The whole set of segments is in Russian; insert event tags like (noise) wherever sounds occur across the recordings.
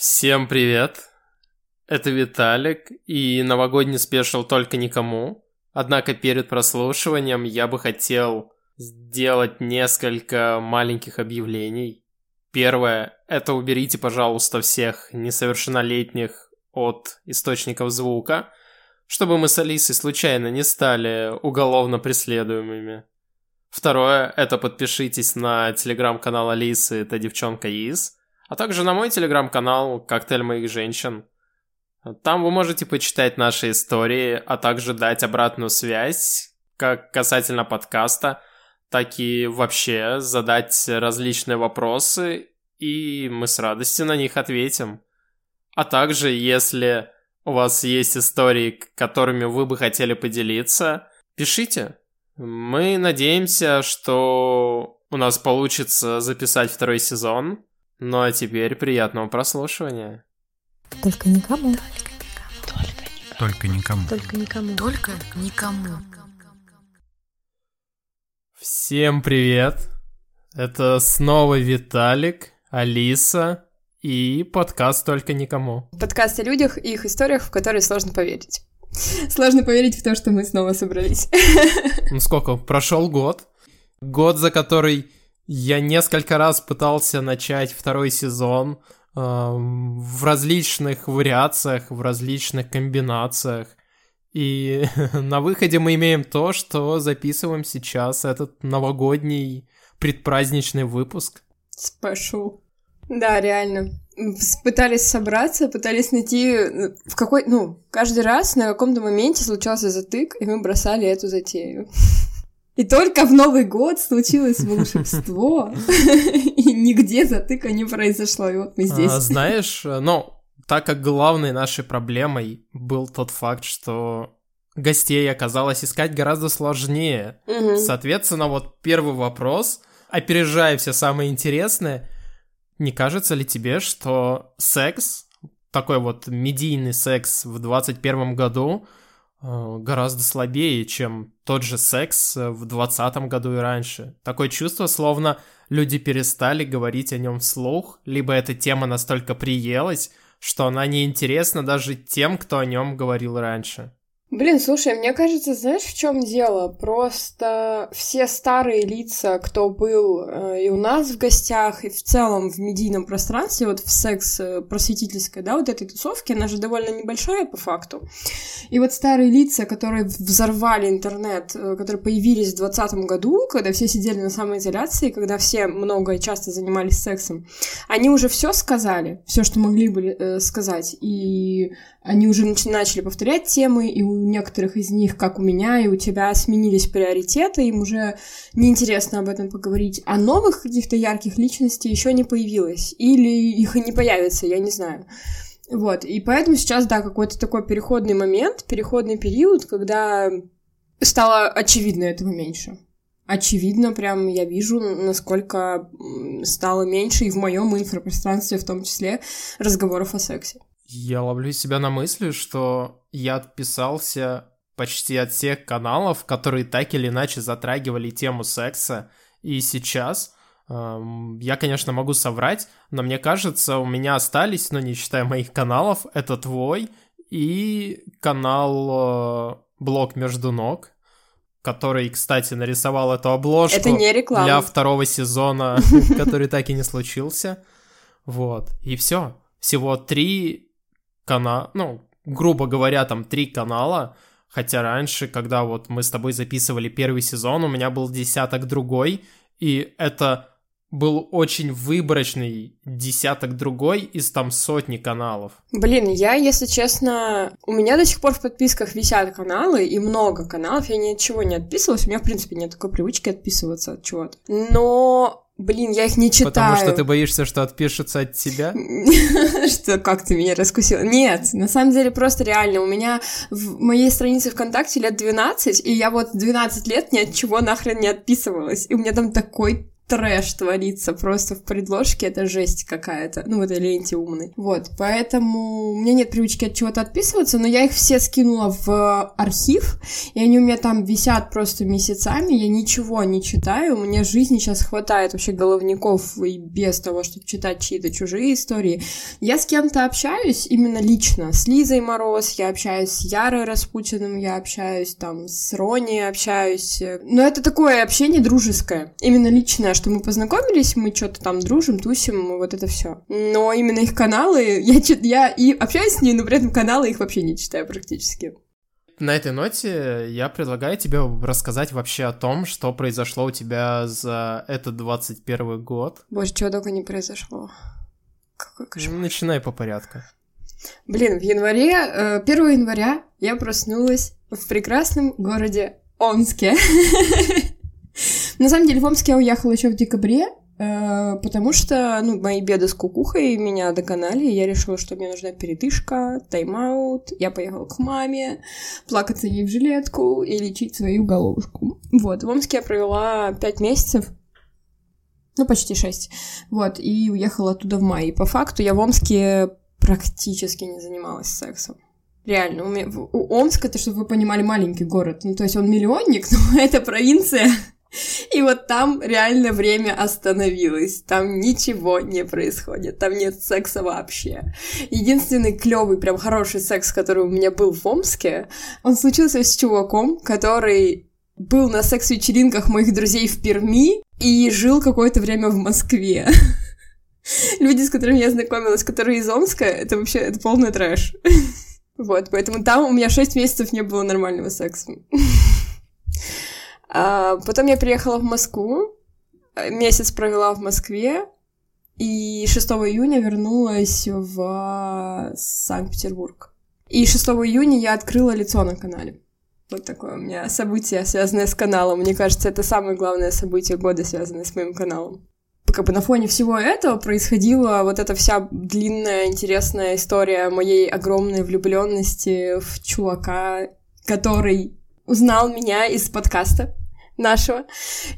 Всем привет! Это Виталик и новогодний спешл только никому. Однако перед прослушиванием я бы хотел сделать несколько маленьких объявлений. Первое – это уберите, пожалуйста, всех несовершеннолетних от источников звука, чтобы мы с Алисой случайно не стали уголовно преследуемыми. Второе – это подпишитесь на телеграм-канал Алисы «Это девчонка из», а также на мой телеграм-канал «Коктейль моих женщин». Там вы можете почитать наши истории, а также дать обратную связь, как касательно подкаста, так и вообще задать различные вопросы, и мы с радостью на них ответим. А также, если у вас есть истории, которыми вы бы хотели поделиться, пишите. Мы надеемся, что у нас получится записать второй сезон, ну а теперь приятного прослушивания. Только никому. Только никому. Только никому. Только никому. Всем привет! Это снова Виталик, Алиса и подкаст «Только никому». Подкаст о людях и их историях, в которые сложно поверить. Сложно поверить в то, что мы снова собрались. Ну сколько? Прошел год. Год, за который я несколько раз пытался начать второй сезон э, в различных вариациях, в различных комбинациях. И (laughs) на выходе мы имеем то, что записываем сейчас этот новогодний предпраздничный выпуск. Спешу. Да, реально. Пытались собраться, пытались найти в какой... Ну, каждый раз на каком-то моменте случался затык, и мы бросали эту затею. (laughs) И только в Новый год случилось волшебство, и нигде затыка не произошло, и вот мы здесь. А, знаешь, ну, так как главной нашей проблемой был тот факт, что гостей оказалось искать гораздо сложнее. Угу. Соответственно, вот первый вопрос, опережая все самое интересное, не кажется ли тебе, что секс, такой вот медийный секс в 21 году, гораздо слабее, чем тот же секс э, в 2020 году и раньше. Такое чувство, словно люди перестали говорить о нем вслух, либо эта тема настолько приелась, что она неинтересна даже тем, кто о нем говорил раньше. Блин, слушай, мне кажется, знаешь, в чем дело? Просто все старые лица, кто был э, и у нас в гостях, и в целом в медийном пространстве, вот в секс-просветительской, да, вот этой тусовке, она же довольно небольшая по факту. И вот старые лица, которые взорвали интернет, э, которые появились в 2020 году, когда все сидели на самоизоляции, когда все много и часто занимались сексом, они уже все сказали, все, что могли бы э, сказать. И они уже начали повторять темы, и у некоторых из них, как у меня и у тебя, сменились приоритеты, им уже неинтересно об этом поговорить, а новых каких-то ярких личностей еще не появилось, или их и не появится, я не знаю. Вот, и поэтому сейчас, да, какой-то такой переходный момент, переходный период, когда стало очевидно этого меньше. Очевидно, прям я вижу, насколько стало меньше и в моем инфопространстве в том числе разговоров о сексе. Я ловлю себя на мысли, что я отписался почти от всех каналов, которые так или иначе затрагивали тему секса. И сейчас эм, я, конечно, могу соврать, но мне кажется, у меня остались, но ну, не считая моих каналов, это твой и канал э, Блок между ног, который, кстати, нарисовал эту обложку это не реклама. для второго сезона, (laughs) который так и не случился. Вот. И все. Всего три канал, ну, грубо говоря, там три канала, хотя раньше, когда вот мы с тобой записывали первый сезон, у меня был десяток другой, и это был очень выборочный десяток другой из там сотни каналов. Блин, я, если честно, у меня до сих пор в подписках висят каналы, и много каналов, я ни от чего не отписывалась, у меня, в принципе, нет такой привычки отписываться от чего-то. Но Блин, я их не читаю. Потому что ты боишься, что отпишутся от тебя? (laughs) Что, как ты меня раскусила? Нет, на самом деле просто реально. У меня в моей странице ВКонтакте лет 12, и я вот 12 лет ни от чего нахрен не отписывалась. И у меня там такой трэш творится просто в предложке, это жесть какая-то, ну, в этой ленте умной. Вот, поэтому у меня нет привычки от чего-то отписываться, но я их все скинула в архив, и они у меня там висят просто месяцами, я ничего не читаю, у меня жизни сейчас хватает вообще головников и без того, чтобы читать чьи-то чужие истории. Я с кем-то общаюсь именно лично, с Лизой Мороз, я общаюсь с Ярой Распутиным, я общаюсь там с Рони, общаюсь, но это такое общение дружеское, именно личное, что мы познакомились, мы что-то там дружим, тусим, вот это все. Но именно их каналы, (laughs) я, я и общаюсь с ними, но при этом каналы их вообще не читаю практически. На этой ноте я предлагаю тебе рассказать вообще о том, что произошло у тебя за этот 21 год. Боже, чего только не произошло. Какой кошмар. Начинай по порядку. Блин, в январе, 1 э, января я проснулась в прекрасном городе Омске. (laughs) На самом деле в Омск я уехала еще в декабре, э, потому что, ну, мои беды с кукухой меня доконали, и я решила, что мне нужна передышка, тайм-аут, я поехала к маме, плакаться ей в жилетку и лечить свою головушку. Вот, в Омске я провела пять месяцев, ну, почти шесть, вот, и уехала оттуда в мае. И по факту я в Омске практически не занималась сексом. Реально, у, меня, у Омск, это, чтобы вы понимали, маленький город. Ну, то есть он миллионник, (laughs) но это провинция. И вот там реально время остановилось. Там ничего не происходит. Там нет секса вообще. Единственный клевый, прям хороший секс, который у меня был в Омске, он случился с чуваком, который был на секс-вечеринках моих друзей в Перми и жил какое-то время в Москве. (laughs) Люди, с которыми я знакомилась, которые из Омска, это вообще это полный трэш. (laughs) Вот, поэтому там у меня 6 месяцев не было нормального секса. (laughs) А, потом я приехала в Москву, месяц провела в Москве, и 6 июня вернулась в Санкт-Петербург. И 6 июня я открыла лицо на канале. Вот такое у меня событие, связанное с каналом. Мне кажется, это самое главное событие года, связанное с моим каналом. Как бы на фоне всего этого происходила вот эта вся длинная, интересная история моей огромной влюбленности в чувака, который узнал меня из подкаста нашего.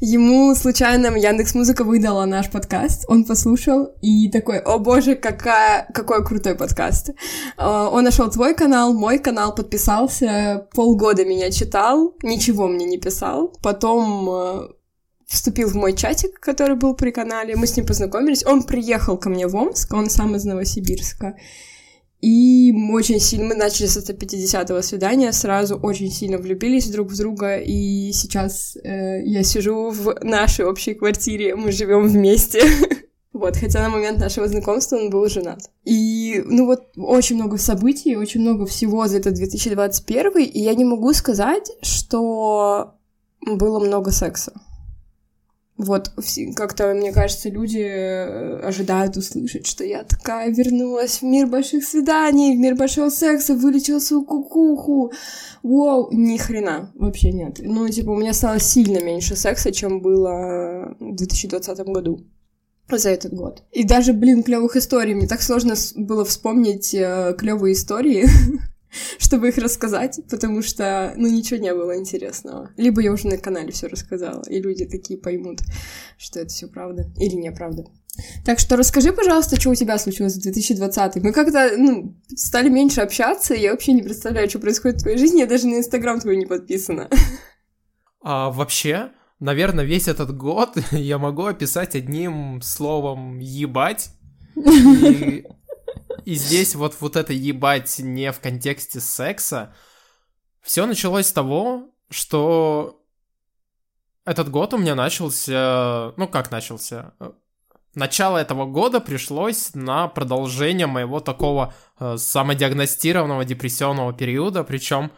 Ему случайно Яндекс Музыка выдала наш подкаст, он послушал и такой, о боже, какая, какой крутой подкаст. А, он нашел твой канал, мой канал, подписался, полгода меня читал, ничего мне не писал. Потом а, вступил в мой чатик, который был при канале, мы с ним познакомились. Он приехал ко мне в Омск, он сам из Новосибирска. И очень сильно, мы начали с этого 50-го свидания, сразу очень сильно влюбились друг в друга, и сейчас э, я сижу в нашей общей квартире, мы живем вместе. (laughs) Вот, хотя на момент нашего знакомства он был женат. И, ну вот, очень много событий, очень много всего за этот 2021, и я не могу сказать, что было много секса. Вот, как-то, мне кажется, люди э, ожидают услышать, что я такая вернулась в мир больших свиданий, в мир большого секса, вылечила свою кукуху. Воу, ни хрена, вообще нет. Ну, типа, у меня стало сильно меньше секса, чем было в 2020 году за этот год. И даже, блин, клевых историй. Мне так сложно было вспомнить э, клевые истории. (laughs) (laughs) чтобы их рассказать, потому что, ну, ничего не было интересного. Либо я уже на канале все рассказала, и люди такие поймут, что это все правда или неправда. Так что расскажи, пожалуйста, что у тебя случилось в 2020 Мы как-то, ну, стали меньше общаться, и я вообще не представляю, что происходит в твоей жизни, я даже на Инстаграм твой не подписана. (laughs) А вообще, наверное, весь этот год (laughs) я могу описать одним словом «ебать». И и здесь вот, вот это ебать не в контексте секса. Все началось с того, что этот год у меня начался... Ну, как начался? Начало этого года пришлось на продолжение моего такого э, самодиагностированного депрессионного периода, причем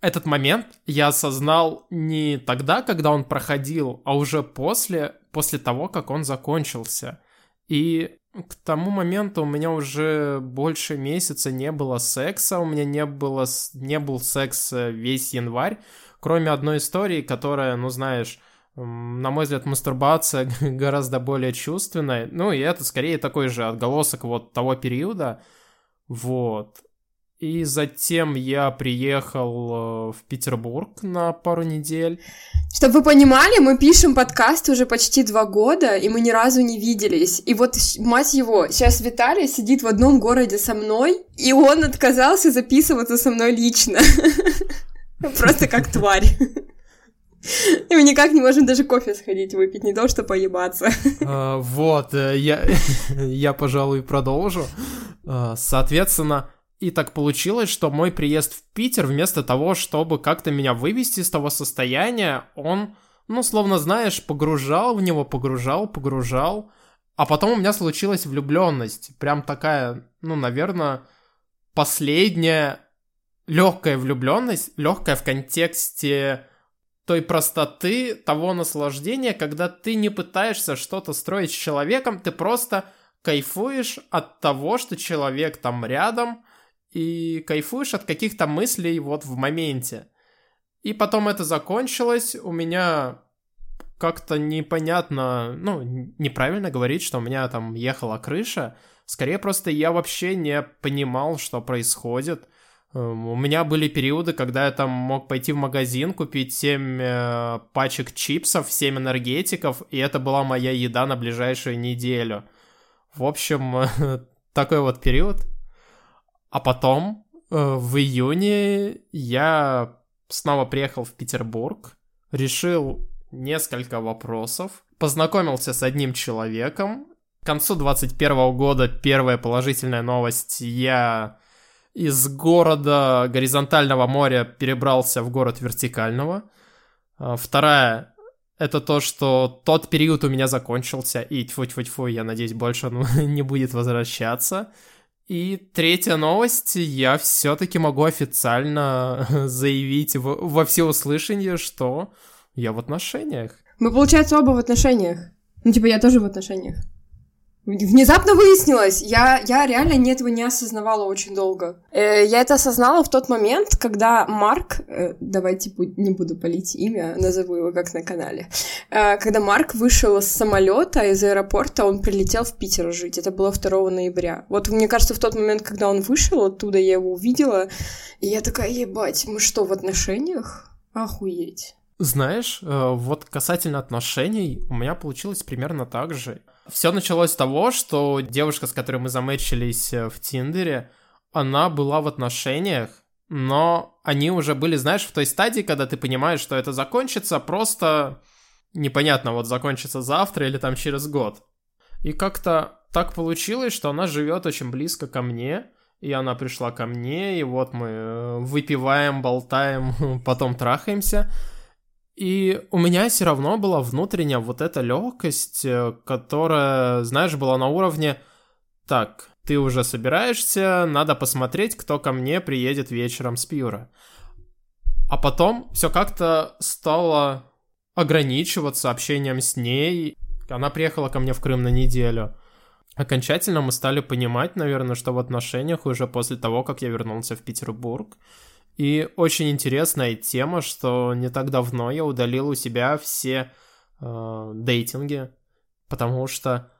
этот момент я осознал не тогда, когда он проходил, а уже после, после того, как он закончился. И к тому моменту у меня уже больше месяца не было секса, у меня не, было, не был секс весь январь, кроме одной истории, которая, ну знаешь, на мой взгляд, мастурбация (laughs) гораздо более чувственная. Ну, и это скорее такой же отголосок вот того периода. Вот. И затем я приехал э, в Петербург на пару недель. Чтобы вы понимали, мы пишем подкаст уже почти два года, и мы ни разу не виделись. И вот, мать его, сейчас Виталий сидит в одном городе со мной, и он отказался записываться со мной лично. (laughs) Просто как тварь. И мы никак не можем даже кофе сходить выпить, не то что поебаться. (laughs) А, вот, э, я, (laughs) я, пожалуй, продолжу. А, соответственно, и так получилось, что мой приезд в Питер, вместо того, чтобы как-то меня вывести из того состояния, он, ну, словно, знаешь, погружал в него, погружал, погружал. А потом у меня случилась влюбленность. Прям такая, ну, наверное, последняя легкая влюбленность, легкая в контексте той простоты, того наслаждения, когда ты не пытаешься что-то строить с человеком, ты просто кайфуешь от того, что человек там рядом, и кайфуешь от каких-то мыслей вот в моменте. И потом это закончилось, у меня как-то непонятно, ну, неправильно говорить, что у меня там ехала крыша. Скорее просто я вообще не понимал, что происходит. Эм, у меня были периоды, когда я там мог пойти в магазин, купить 7 э, пачек чипсов, 7 энергетиков, и это была моя еда на ближайшую неделю. В общем, (laughs) такой вот период. А потом, э, в июне, я снова приехал в Петербург, решил несколько вопросов, познакомился с одним человеком. К концу 2021 года первая положительная новость. Я из города горизонтального моря перебрался в город вертикального. А, вторая это то, что тот период у меня закончился, и тьфу-тьфу-тьфу, я надеюсь, больше он (laughs) не будет возвращаться. И третья новость, я все-таки могу официально (laughs) заявить в, во всеуслышание, что я в отношениях. Мы, получается, оба в отношениях. Ну, типа, я тоже в отношениях. Внезапно выяснилось, я, я реально не этого не осознавала очень долго. Э, я это осознала в тот момент, когда Марк, э, давайте не буду полить имя, назову его как на канале, э, когда Марк вышел с самолета из аэропорта, он прилетел в Питер жить, это было 2 ноября. Вот мне кажется, в тот момент, когда он вышел оттуда, я его увидела, и я такая, ебать, мы что, в отношениях? Охуеть. Знаешь, э, вот касательно отношений, у меня получилось примерно так же. Все началось с того, что девушка, с которой мы замечились э, в Тиндере, она была в отношениях, но они уже были, знаешь, в той стадии, когда ты понимаешь, что это закончится, просто непонятно, вот закончится завтра или там через год. И как-то так получилось, что она живет очень близко ко мне, и она пришла ко мне, и вот мы э, выпиваем, болтаем, (laughs) потом трахаемся. И у меня все равно была внутренняя вот эта легкость, э, которая, знаешь, была на уровне «Так, ты уже собираешься, надо посмотреть, кто ко мне приедет вечером с пьюра». А потом все как-то стало ограничиваться общением с ней. Она приехала ко мне в Крым на неделю. Окончательно мы стали понимать, наверное, что в отношениях уже после того, как я вернулся в Петербург, и очень интересная тема, что не так давно я удалил у себя все э, дейтинги, потому что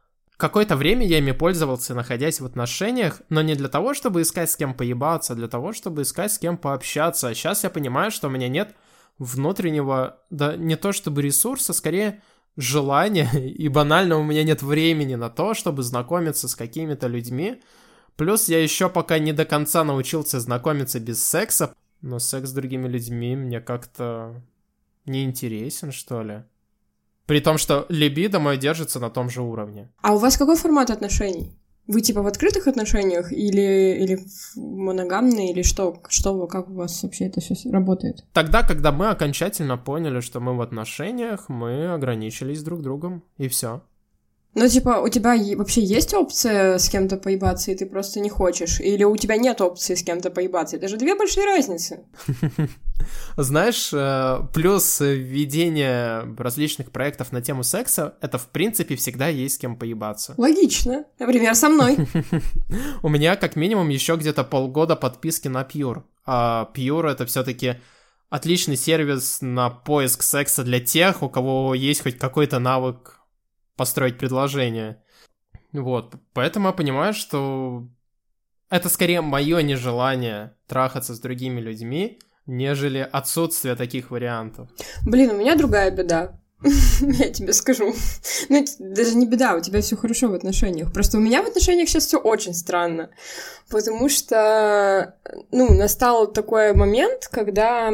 какое-то время я ими пользовался, находясь в отношениях, но не для того, чтобы искать с кем поебаться, а для того, чтобы искать с кем пообщаться. А сейчас я понимаю, что у меня нет внутреннего, да не то чтобы ресурса, скорее желания, (laughs) и банально у меня нет времени на то, чтобы знакомиться с какими-то людьми. Плюс я еще пока не до конца научился знакомиться без секса, но секс с другими людьми мне как-то не интересен, что ли. При том, что либидо мое держится на том же уровне. А у вас какой формат отношений? Вы типа в открытых отношениях или, или в моногамные, или что? Что, как у вас вообще это все работает? Тогда, когда мы окончательно поняли, что мы в отношениях, мы ограничились друг другом, и все. Ну, типа, у тебя вообще есть опция с кем-то поебаться, и ты просто не хочешь? Или у тебя нет опции с кем-то поебаться? Это же две большие разницы. (laughs) Знаешь, э, плюс введение различных проектов на тему секса, это, в принципе, всегда есть с кем поебаться. Логично. Например, со мной. (laughs) У меня, как минимум, еще где-то полгода подписки на Pure. А Pure — это все таки отличный сервис на поиск секса для тех, у кого есть хоть какой-то навык построить предложение. Вот, поэтому я понимаю, что это скорее мое нежелание трахаться с другими людьми, нежели отсутствие таких вариантов. Блин, у меня другая беда. (laughs) Я тебе скажу. Ну, даже не беда, у тебя все хорошо в отношениях. Просто у меня в отношениях сейчас все очень странно. Потому что, ну, настал такой момент, когда...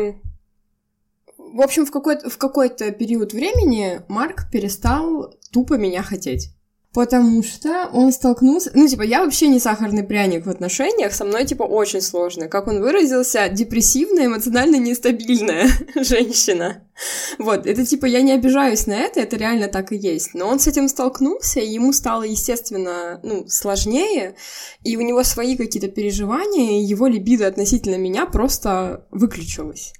В общем, в какой-то, в какой-то период времени Марк перестал тупо меня хотеть. Потому что он столкнулся... Ну, типа, я вообще не сахарный пряник в отношениях, со мной, типа, очень сложно. Как он выразился, депрессивная, эмоционально нестабильная (laughs) женщина. Вот, это, типа, я не обижаюсь на это, это реально так и есть. Но он с этим столкнулся, и ему стало, естественно, ну, сложнее, и у него свои какие-то переживания, и его либидо относительно меня просто выключилось.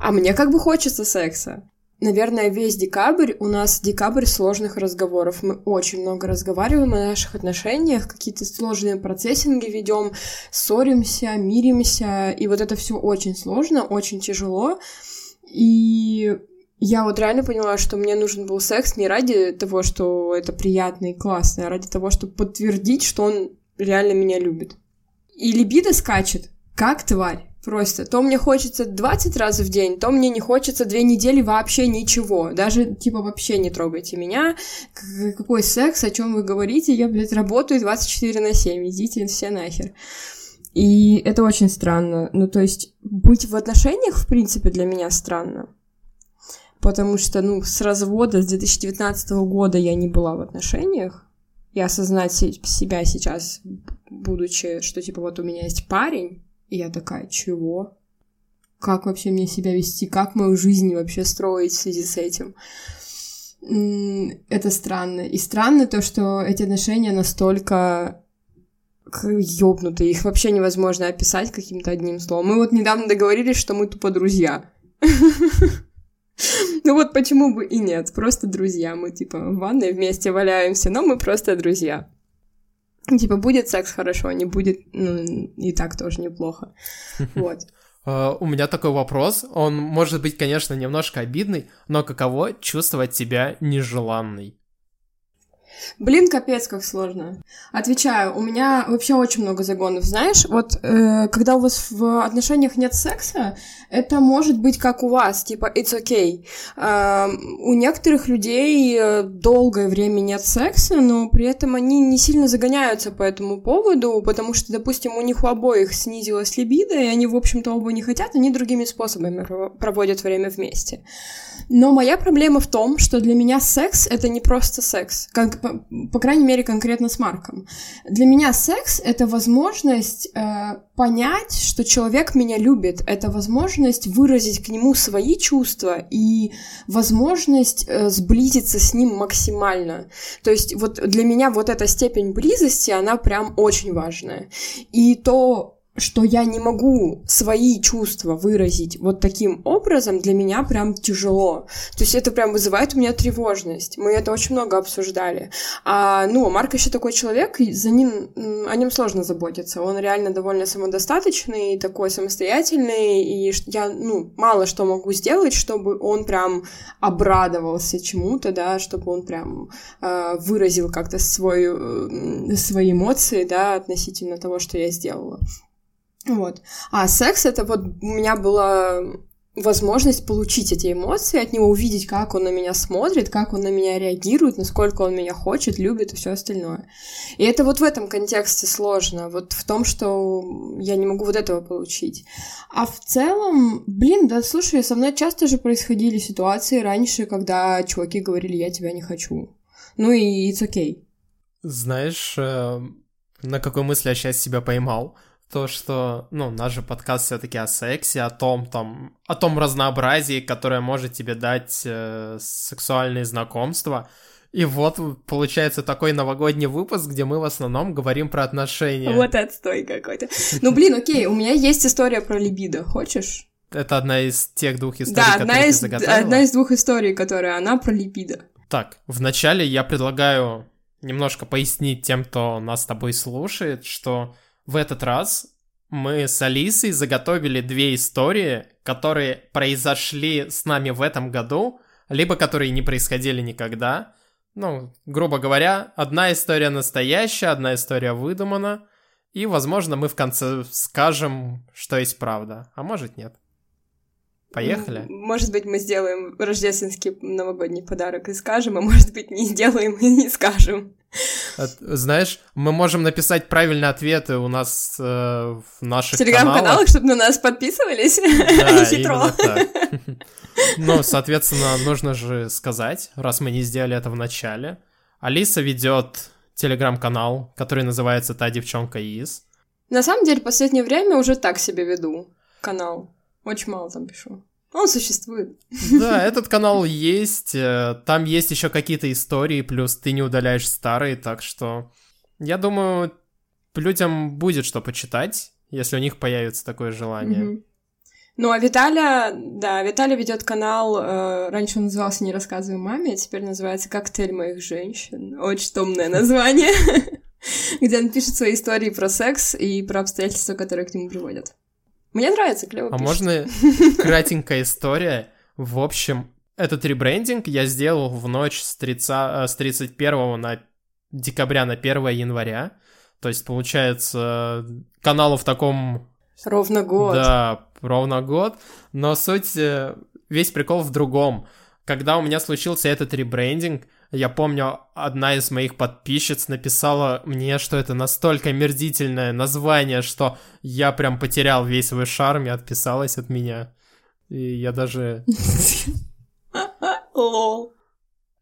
А мне как бы хочется секса. Наверное, весь декабрь у нас декабрь сложных разговоров. Мы очень много разговариваем о наших отношениях, какие-то сложные процессинги ведем, ссоримся, миримся, и вот это все очень сложно, очень тяжело. И я вот реально поняла, что мне нужен был секс не ради того, что это приятно и классно, а ради того, чтобы подтвердить, что он реально меня любит. И либидо скачет, как тварь. Просто то мне хочется 20 раз в день, то мне не хочется две недели вообще ничего. Даже, типа, вообще не трогайте меня. Какой секс, о чем вы говорите? Я, блядь, работаю 24 на 7. Идите все нахер. И это очень странно. Ну, то есть, быть в отношениях, в принципе, для меня странно. Потому что, ну, с развода с 2019 года я не была в отношениях. И осознать себя сейчас, будучи, что, типа, вот у меня есть парень, и я такая, чего? Как вообще мне себя вести? Как мою жизнь вообще строить в связи с этим? Это странно. И странно то, что эти отношения настолько ёбнутые, их вообще невозможно описать каким-то одним словом. Мы вот недавно договорились, что мы тупо друзья. (laughs) Ну вот почему бы и нет, просто друзья. Мы типа в ванной вместе валяемся, но мы просто друзья. Типа, будет секс хорошо, не будет, ну, и так тоже неплохо. (laughs) Вот. Uh, у меня такой вопрос. Он может быть, конечно, немножко обидный, но каково чувствовать себя нежеланной? Блин, капец, как сложно. Отвечаю, у меня вообще очень много загонов. Знаешь, вот э, когда у вас в отношениях нет секса, это может быть как у вас, типа it's okay. Э, у некоторых людей э, долгое время нет секса, но при этом они не сильно загоняются по этому поводу, потому что, допустим, у них у обоих снизилась либидо, и они, в общем-то, оба не хотят, они другими способами проводят время вместе. Но моя проблема в том, что для меня секс — это не просто секс, как, по, по крайней мере, конкретно с Марком. Для меня секс — это возможность э, понять, что человек меня любит, это возможность выразить к нему свои чувства и возможность э, сблизиться с ним максимально. То есть вот для меня вот эта степень близости, она прям очень важная. И то, что я не могу свои чувства выразить вот таким образом, для меня прям тяжело. То есть это прям вызывает у меня тревожность. Мы это очень много обсуждали. А, ну, Марк еще такой человек, за ним, о нем сложно заботиться. Он реально довольно самодостаточный, такой самостоятельный, и я, ну, мало что могу сделать, чтобы он прям обрадовался чему-то, да, чтобы он прям э, выразил как-то свою, э, свои эмоции, да, относительно того, что я сделала. Вот. А секс это вот у меня была возможность получить эти эмоции, от него увидеть, как он на меня смотрит, как он на меня реагирует, насколько он меня хочет, любит и все остальное. И это вот в этом контексте сложно, вот в том, что я не могу вот этого получить. А в целом, блин, да слушай, со мной часто же происходили ситуации раньше, когда чуваки говорили, я тебя не хочу. Ну и it's okay. Знаешь, э, на какой мысли я сейчас себя поймал? То, что, ну, наш же подкаст все-таки о сексе, о том, там, о том разнообразии, которое может тебе дать э, сексуальные знакомства. И вот получается такой новогодний выпуск, где мы в основном говорим про отношения. Вот отстой какой-то. Ну, блин, окей, у меня есть история про либидо, хочешь? Это одна из тех двух историй, да, которые из, ты заготовила? одна из двух историй, которая она про либидо. Так, вначале я предлагаю немножко пояснить тем, кто нас с тобой слушает, что в этот раз мы с Алисой заготовили две истории, которые произошли с нами в этом году, либо которые не происходили никогда. Ну, грубо говоря, одна история настоящая, одна история выдумана. И, возможно, мы в конце скажем, что есть правда, а может нет. Поехали? Может быть, мы сделаем рождественский новогодний подарок и скажем, а может быть, не сделаем и не скажем. Знаешь, мы можем написать правильные ответы у нас э, в наших Телеграм-каналах, чтобы на нас подписывались. Да, (laughs) Хитро. так. Ну, соответственно, нужно же сказать, раз мы не сделали это в начале. Алиса ведет телеграм-канал, который называется «Та девчонка из». На самом деле, в последнее время уже так себе веду канал. Очень мало там пишу. Он существует. Да, этот канал есть. Э, там есть еще какие-то истории, плюс ты не удаляешь старые, так что я думаю, людям будет что почитать, если у них появится такое желание. Mm-hmm. Ну, а Виталя, да, Виталя ведет канал, э, раньше он назывался «Не рассказывай маме», а теперь называется «Коктейль моих женщин». Очень томное название, (laughs) где он пишет свои истории про секс и про обстоятельства, которые к нему приводят. Мне нравится, клево А можно (laughs) кратенькая история? В общем, этот ребрендинг я сделал в ночь с, 30, э, с 31 на декабря на 1 января. То есть, получается, каналу в таком... Ровно год. Да, ровно год. Но суть, э, весь прикол в другом. Когда у меня случился этот ребрендинг, я помню, одна из моих подписчиц написала мне, что это настолько мерзительное название, что я прям потерял весь свой шарм и отписалась от меня. И я даже... (laughs) Лол.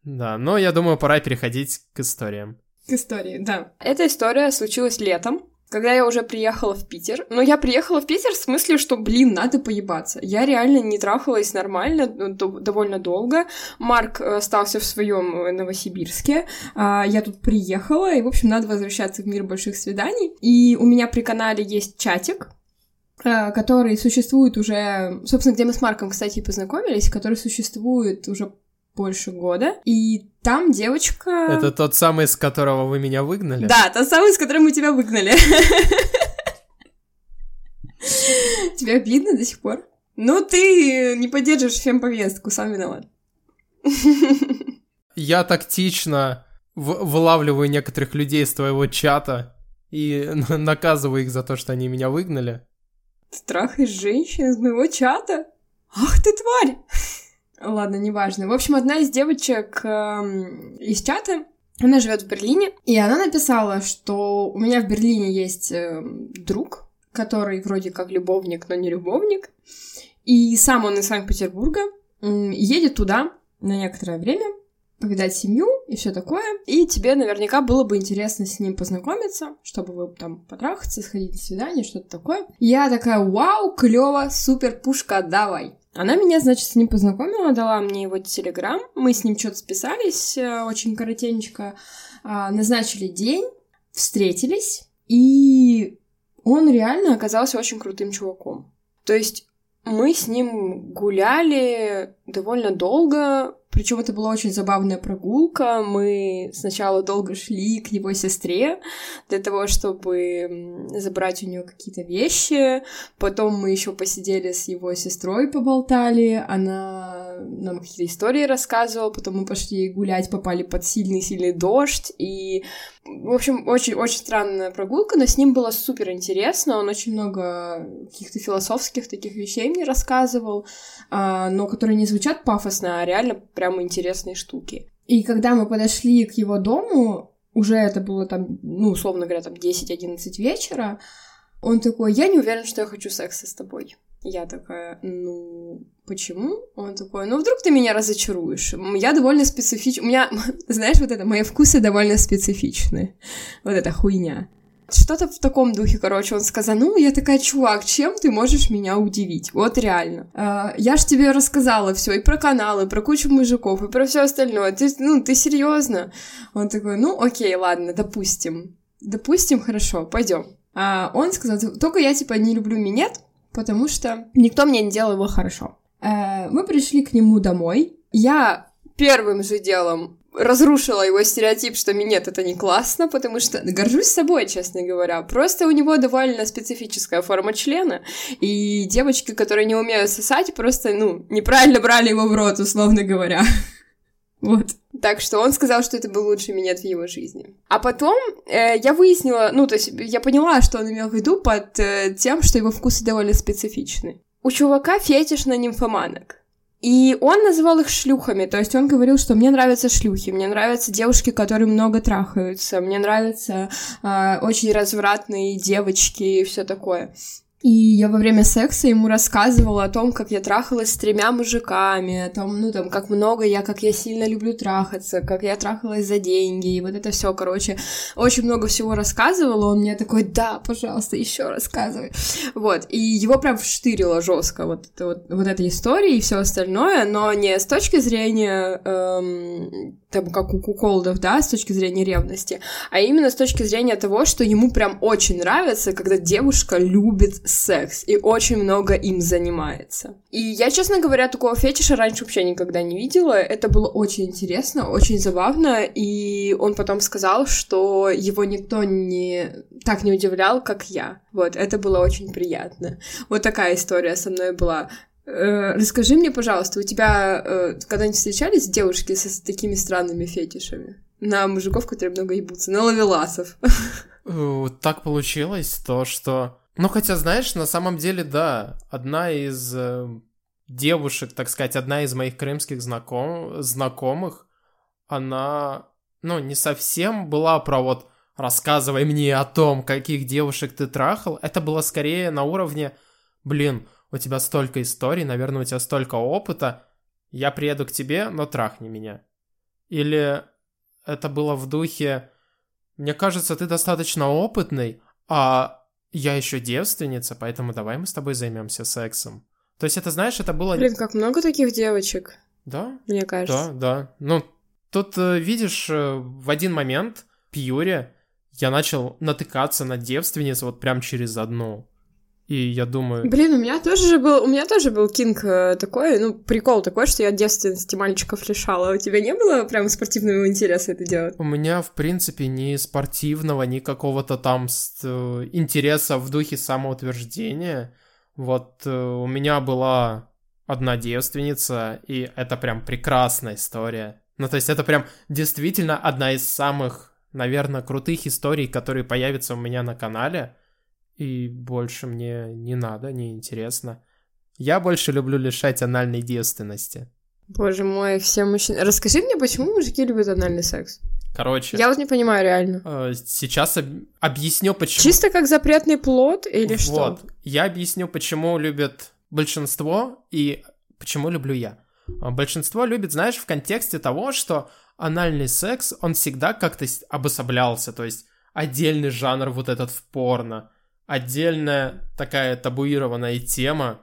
Да, но я думаю, пора переходить к историям. К истории, да. Эта история случилась летом, когда я уже приехала в Питер. Но я приехала в Питер в смысле, что, блин, надо поебаться. Я реально не трахалась нормально довольно долго. Марк э, остался в своем э, Новосибирске. А я тут приехала, и, в общем, надо возвращаться в мир больших свиданий. И у меня при канале есть чатик, э, который существует уже, собственно, где мы с Марком, кстати, познакомились, который существует уже больше года. И там девочка... Это тот самый, с которого вы меня выгнали? Да, тот самый, с которым мы тебя выгнали. Тебе обидно до сих пор? Ну, ты не поддерживаешь фемповестку, сам виноват. Я тактично вылавливаю некоторых людей из твоего чата и (laughs) наказываю их за то, что они меня выгнали. Страх из женщин из моего чата? Ах ты тварь! Ладно, неважно. В общем, одна из девочек э, из чата, она живет в Берлине, и она написала, что у меня в Берлине есть э, друг, который вроде как любовник, но не любовник, и сам он из Санкт-Петербурга, э, едет туда на некоторое время, повидать семью и все такое. И тебе наверняка было бы интересно с ним познакомиться, чтобы вы там потрахаться, сходить на свидание, что-то такое. Я такая, вау, клево, супер, пушка, давай. Она меня, значит, с ним познакомила, дала мне его телеграм, мы с ним что-то списались, э, очень коротенько, а, назначили день, встретились, и он реально оказался очень крутым чуваком. То есть мы с ним гуляли довольно долго, причем это была очень забавная прогулка. Мы сначала долго шли к его сестре для того, чтобы забрать у нее какие-то вещи. Потом мы еще посидели с его сестрой, поболтали. Она нам какие-то истории рассказывала. Потом мы пошли гулять, попали под сильный-сильный дождь. И, в общем, очень-очень странная прогулка, но с ним было супер интересно. Он очень много каких-то философских таких вещей мне рассказывал, а, но которые не звучат пафосно, а реально прям прям интересные штуки. И когда мы подошли к его дому, уже это было там, ну, условно говоря, там 10-11 вечера, он такой, я не уверен, что я хочу секса с тобой. Я такая, ну, почему? Он такой, ну, вдруг ты меня разочаруешь. Я довольно специфична. У меня, (laughs) знаешь, вот это, мои вкусы довольно специфичны. Вот эта хуйня. Что-то в таком духе, короче, он сказал, ну, я такая, чувак, чем ты можешь меня удивить? Вот реально. Uh, я ж тебе рассказала все и про каналы, и про кучу мужиков, и про все остальное. Ты, ну, ты серьезно? Он такой, ну, окей, ладно, допустим. Допустим, хорошо, пойдем. А он сказал, только я, типа, не люблю минет, потому что никто мне не делал его хорошо. Uh, мы пришли к нему домой. Я первым же делом разрушила его стереотип, что минет это не классно, потому что горжусь собой, честно говоря. Просто у него довольно специфическая форма члена, и девочки, которые не умеют сосать, просто, ну, неправильно брали его в рот, условно говоря. (laughs) Вот. Так что он сказал, что это был лучший минет в его жизни. А потом э, я выяснила, ну, то есть я поняла, что он имел в виду под э, тем, что его вкусы довольно специфичны. У чувака фетиш на нимфоманок. И он называл их шлюхами, то есть он говорил, что мне нравятся шлюхи, мне нравятся девушки, которые много трахаются, мне нравятся э, очень развратные девочки и все такое. И я во время секса ему рассказывала о том, как я трахалась с тремя мужиками, о том, ну, там, как много я, как я сильно люблю трахаться, как я трахалась за деньги, и вот это все, короче, очень много всего рассказывала, он мне такой, да, пожалуйста, еще рассказывай. Вот, и его прям вштырило жестко вот, вот, вот эта история и все остальное, но не с точки зрения эм, там, как у куколдов, да, с точки зрения ревности, а именно с точки зрения того, что ему прям очень нравится, когда девушка любит секс и очень много им занимается. И я, честно говоря, такого фетиша раньше вообще никогда не видела. Это было очень интересно, очень забавно, и он потом сказал, что его никто не так не удивлял, как я. Вот, это было очень приятно. Вот такая история со мной была. Э, расскажи мне, пожалуйста, у тебя э, когда-нибудь встречались девушки с такими странными фетишами? На мужиков, которые много ебутся, на ловеласов. (laughs) Э, так получилось, то, что... Ну, хотя, знаешь, на самом деле, да, одна из э, девушек, так сказать, одна из моих крымских знаком... знакомых, она, ну, не совсем была про вот «рассказывай мне о том, каких девушек ты трахал». Это было скорее на уровне «блин, у тебя столько историй, наверное, у тебя столько опыта, я приеду к тебе, но трахни меня. Или это было в духе, мне кажется, ты достаточно опытный, а я еще девственница, поэтому давай мы с тобой займемся сексом. То есть это, знаешь, это было... Блин, как много таких девочек. Да? Мне кажется. Да, да. Ну, тут, э, видишь, э, в один момент, Пьюре, я начал натыкаться на девственниц вот прям через одну. И я думаю... Блин, у меня тоже же был, у меня тоже был кинг э, такой, ну, прикол такой, что я девственности мальчиков лишала. У тебя не было прям спортивного интереса это делать? У меня, в принципе, ни спортивного, ни какого-то там э, интереса в духе самоутверждения. Вот э, у меня была одна девственница, и это прям прекрасная история. Ну, то есть это прям действительно одна из самых, наверное, крутых историй, которые появятся у меня на канале и больше мне не надо, не интересно. Я больше люблю лишать анальной девственности. Боже мой, все мужчины... Расскажи мне, почему мужики любят анальный секс? Короче. Я вот не понимаю реально. Э, сейчас об... объясню, почему. Чисто как запретный плод или вот. что? Вот. Я объясню, почему любят большинство и почему люблю я. А, большинство любит, знаешь, в контексте того, что анальный секс, он всегда как-то обособлялся. То есть отдельный жанр вот этот в порно отдельная такая табуированная тема,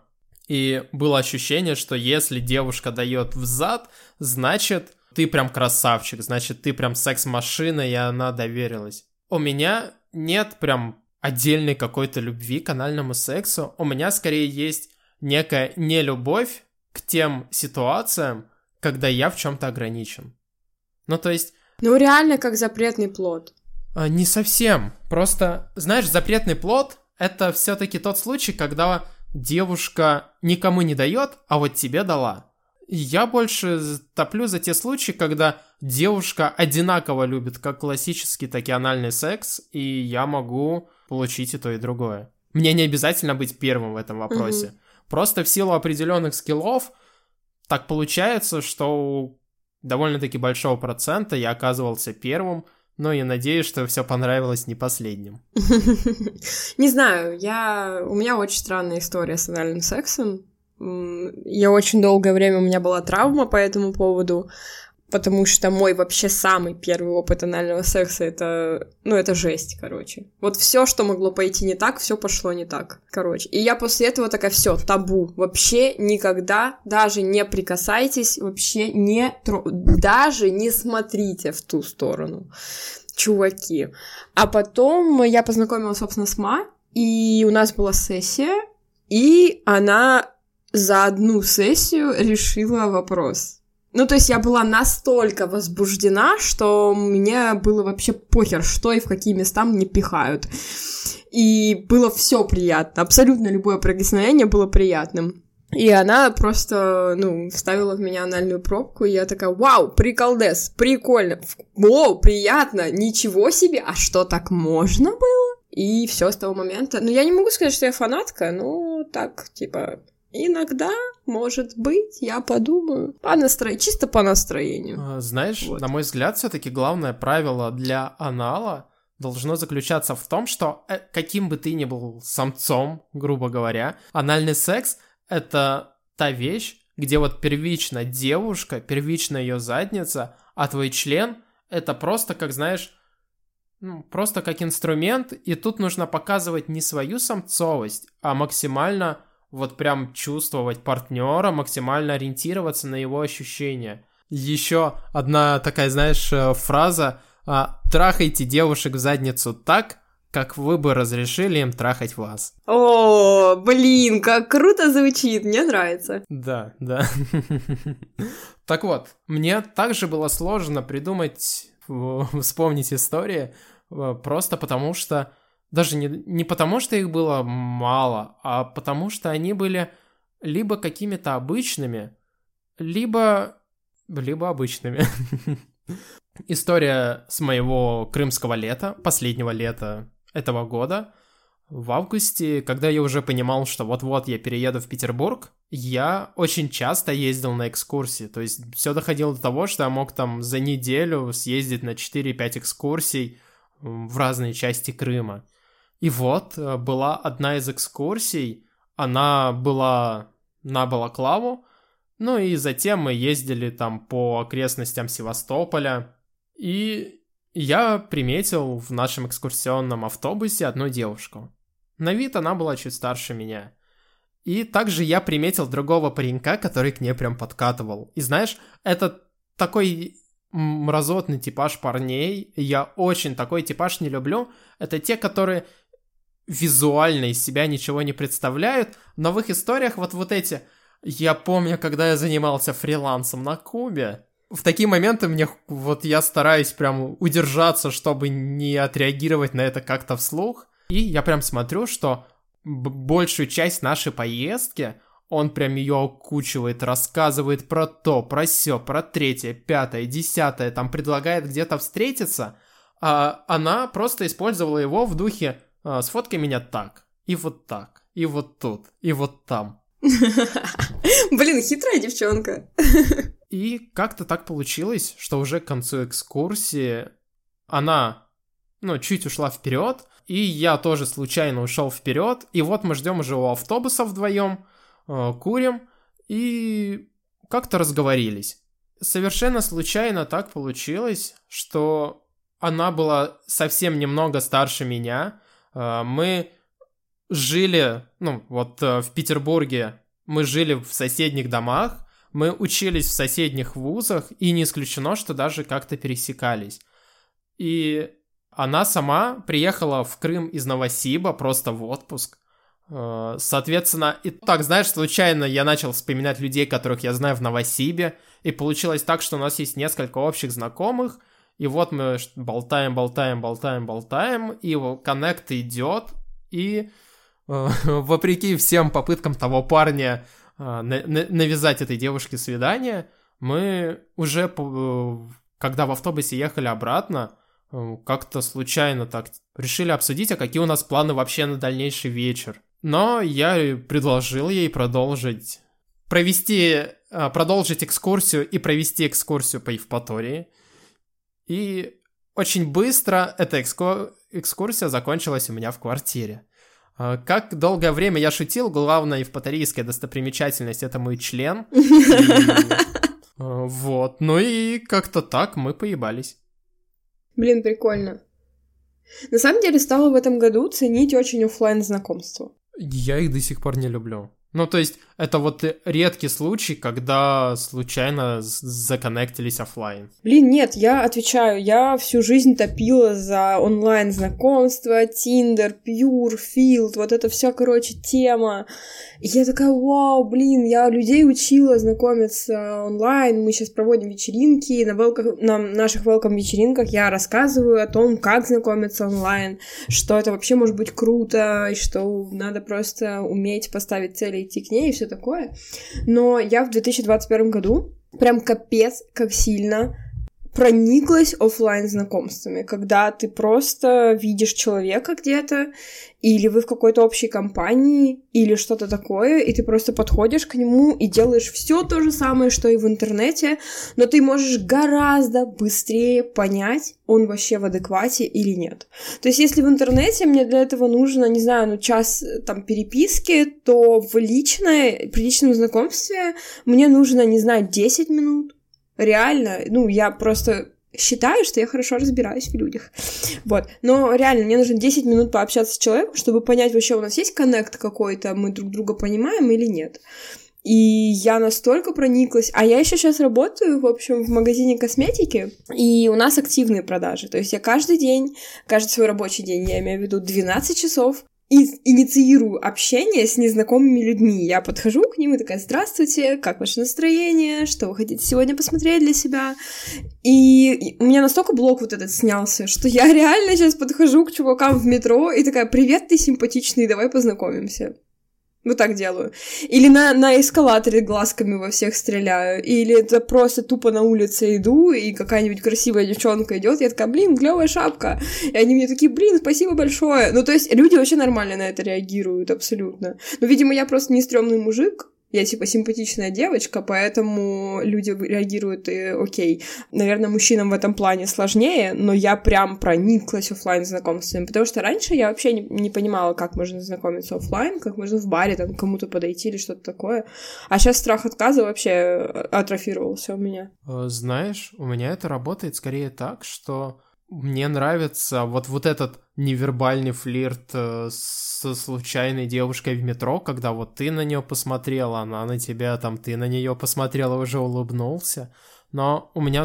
и было ощущение, что если девушка дает в зад, значит, ты прям красавчик, значит, ты прям секс-машина, и она доверилась. У меня нет прям отдельной какой-то любви к анальному сексу. У меня скорее есть некая нелюбовь к тем ситуациям, когда я в чем-то ограничен. Ну, то есть... Ну, реально как запретный плод. А, не совсем. Просто, знаешь, запретный плод — это все-таки тот случай, когда девушка никому не дает, а вот тебе дала. Я больше топлю за те случаи, когда девушка одинаково любит как классический, так и анальный секс, и я могу получить и то, и другое. Мне не обязательно быть первым в этом вопросе. Угу. Просто в силу определенных скиллов так получается, что у довольно-таки большого процента я оказывался первым, но я надеюсь, что все понравилось не последним. (laughs) Не знаю, я... у меня очень странная история с анальным сексом. Я очень долгое время у меня была травма по этому поводу, потому что мой вообще самый первый опыт анального секса это, ну, это жесть, короче. Вот все, что могло пойти не так, все пошло не так, короче. И я после этого такая, все, табу, вообще никогда даже не прикасайтесь, вообще не, тро... даже не смотрите в ту сторону, чуваки. А потом я познакомилась, собственно, с Ма, и у нас была сессия, и она за одну сессию решила вопрос ну, то есть я была настолько возбуждена, что мне было вообще похер, что и в какие места мне пихают. И было все приятно, абсолютно любое прикосновение было приятным. И она просто, ну, вставила в меня анальную пробку, и я такая, вау, приколдес, прикольно, о, приятно, ничего себе, а что, так можно было? И все с того момента. Но я не могу сказать, что я фанатка, ну, так, типа, Иногда, может быть, я подумаю. По настроению, чисто по настроению. А, знаешь, вот. на мой взгляд, все-таки главное правило для анала должно заключаться в том, что э, каким бы ты ни был самцом, грубо говоря, анальный секс — это та вещь, где вот первично девушка, первично ее задница, а твой член — это просто, как знаешь, ну, просто как инструмент, и тут нужно показывать не свою самцовость, а максимально вот прям чувствовать партнера, максимально ориентироваться на его ощущения. Еще одна такая, знаешь, э, фраза а, «Трахайте девушек в задницу так, как вы бы разрешили им трахать вас». О, блин, как круто звучит, мне нравится. Да, да. (laughs) Так вот, мне также было сложно придумать, вспомнить истории, э, просто потому что даже не, не потому, что их было мало, а потому что они были либо какими-то обычными, либо... либо обычными. (laughs) История с моего крымского лета, последнего лета этого года. В августе, когда я уже понимал, что вот-вот я перееду в Петербург, я очень часто ездил на экскурсии. То есть все доходило до того, что я мог там за неделю съездить на 4-5 экскурсий в разные части Крыма. И вот э, была одна из экскурсий, она была на Балаклаву, ну и затем мы ездили там по окрестностям Севастополя, и я приметил в нашем экскурсионном автобусе одну девушку. На вид она была чуть старше меня. И также я приметил другого паренька, который к ней прям подкатывал. И знаешь, это такой мразотный типаж парней. Я очень такой типаж не люблю. Это те, которые визуально из себя ничего не представляют, но в их историях вот вот эти... Я помню, когда я занимался фрилансом на Кубе, в такие моменты мне вот я стараюсь прям удержаться, чтобы не отреагировать на это как-то вслух. И я прям смотрю, что большую часть нашей поездки он прям ее окучивает, рассказывает про то, про все, про третье, пятое, десятое, там предлагает где-то встретиться, а она просто использовала его в духе сфоткай меня так, и вот так, и вот тут, и вот там. (laughs) Блин, хитрая девчонка. (laughs) И как-то так получилось, что уже к концу экскурсии она, ну, чуть ушла вперед, и я тоже случайно ушел вперед, и вот мы ждем уже у автобуса вдвоем, э, курим, и как-то разговорились. Совершенно случайно так получилось, что она была совсем немного старше меня, а, мы жили, ну, вот э, в Петербурге мы жили в соседних домах, мы учились в соседних вузах, и не исключено, что даже как-то пересекались. И она сама приехала в Крым из Новосиба просто в отпуск. А, соответственно, и так, знаешь, случайно я начал вспоминать людей, которых я знаю в Новосибе, и получилось так, что у нас есть несколько общих знакомых – и вот мы болтаем, болтаем, болтаем, болтаем, и коннект идет, и э, (laughs) вопреки всем попыткам того парня э, навязать этой девушке свидание, мы уже, э, когда в автобусе ехали обратно, э, как-то случайно так решили обсудить, а какие у нас планы вообще на дальнейший вечер. Но я предложил ей продолжить, провести, э, продолжить экскурсию и провести экскурсию по Евпатории – и очень быстро эта экскурсия закончилась у меня в квартире. А, как долгое время я шутил, главная евпаторийская достопримечательность — это мой член. (laughs) А, вот, ну и как-то так мы поебались. Блин, прикольно. На самом деле стала в этом году ценить очень офлайн знакомства. Я их до сих пор не люблю. Ну, то есть, это вот редкий случай, когда случайно законнектились офлайн. Блин, нет, я отвечаю, я всю жизнь топила за онлайн знакомства, Тиндер, Пьюр, Филд, вот это все, короче, тема. И я такая, вау, блин, я людей учила знакомиться онлайн, мы сейчас проводим вечеринки, на, велках, на наших welcome вечеринках я рассказываю о том, как знакомиться онлайн, что это вообще может быть круто, и что надо просто уметь поставить цели идти к ней и все такое. Но я в 2021 году прям капец как сильно прониклась офлайн знакомствами, когда ты просто видишь человека где-то, или вы в какой-то общей компании, или что-то такое, и ты просто подходишь к нему и делаешь все то же самое, что и в интернете, но ты можешь гораздо быстрее понять, он вообще в адеквате или нет. То есть, если в интернете мне для этого нужно, не знаю, ну, час там переписки, то в личной, при личном знакомстве мне нужно, не знаю, 10 минут, реально, ну, я просто считаю, что я хорошо разбираюсь в людях. Вот. Но реально, мне нужно 10 минут пообщаться с человеком, чтобы понять, вообще у нас есть коннект какой-то, мы друг друга понимаем или нет. И я настолько прониклась. А я еще сейчас работаю, в общем, в магазине косметики, и у нас активные продажи. То есть я каждый день, каждый свой рабочий день, я имею в виду 12 часов, инициирую общение с незнакомыми людьми. Я подхожу к ним и такая, здравствуйте, как ваше настроение, что вы хотите сегодня посмотреть для себя? И у меня настолько блок вот этот снялся, что я (laughs) реально сейчас подхожу к чувакам в метро и такая, привет, ты симпатичный, давай познакомимся. Вот так делаю. Или на, на эскалаторе глазками во всех стреляю. Или это просто тупо на улице иду, и какая-нибудь красивая девчонка идет, я такая, блин, клевая шапка. И они мне такие, блин, спасибо большое. Ну, то есть люди вообще нормально на это реагируют, абсолютно. Но, видимо, я просто не стрёмный мужик, я типа симпатичная девочка, поэтому люди реагируют и окей. Наверное, мужчинам в этом плане сложнее, но я прям прониклась офлайн знакомствами, потому что раньше я вообще не, не понимала, как можно знакомиться офлайн, как можно в баре там кому-то подойти или что-то такое. А сейчас страх отказа вообще атрофировался у меня. Э, знаешь, у меня это работает скорее так, что мне нравится вот, вот этот невербальный флирт э, со случайной девушкой в метро, когда вот ты на нее посмотрела, она на тебя, там ты на нее посмотрела, уже улыбнулся. Но у меня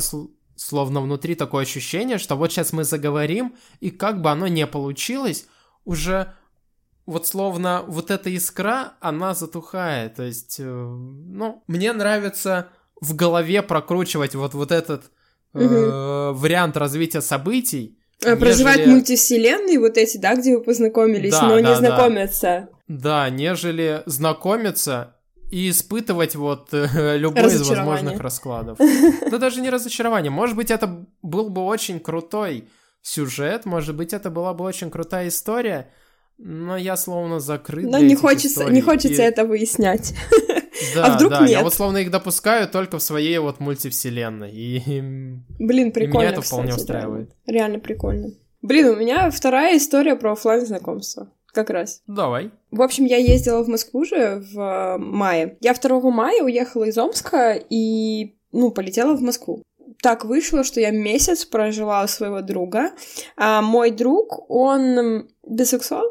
словно внутри такое ощущение, что вот сейчас мы заговорим, и как бы оно не получилось, уже вот словно вот эта искра, она затухает. То есть, э, ну, мне нравится в голове прокручивать вот, вот этот э, вариант развития событий. А, нежели... Проживать мультивселенные вот эти, да, где вы познакомились, да, но да, не знакомиться. Да. да, нежели знакомиться и испытывать вот э, (laughs) любой из возможных раскладов. (laughs) Да даже не разочарование. Может быть, это был бы очень крутой сюжет, может быть, это была бы очень крутая история, но я словно закрыт. Но не хочется, не хочется и... это выяснять. (laughs) Да, а вдруг да, нет? я вот словно их допускаю только в своей вот мультивселенной. И, Блин, прикольно, и меня это вполне кстати, устраивает. Да. Реально прикольно. Блин, у меня вторая история про офлайн знакомство. Как раз. Давай. В общем, я ездила в Москву же в э, мае. Я 2 мая уехала из Омска и, ну, полетела в Москву так вышло, что я месяц прожила у своего друга. А мой друг, он бисексуал,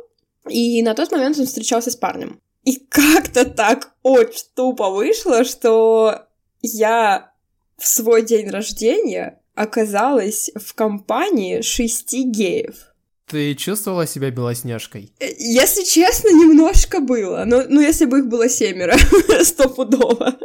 и на тот момент он встречался с парнем. И как-то так очень тупо вышло, что я в свой день рождения оказалась в компании шести геев. Ты чувствовала себя белоснежкой? Э, если честно, немножко было. Но, ну, если бы их было семеро, (laughs) стопудово.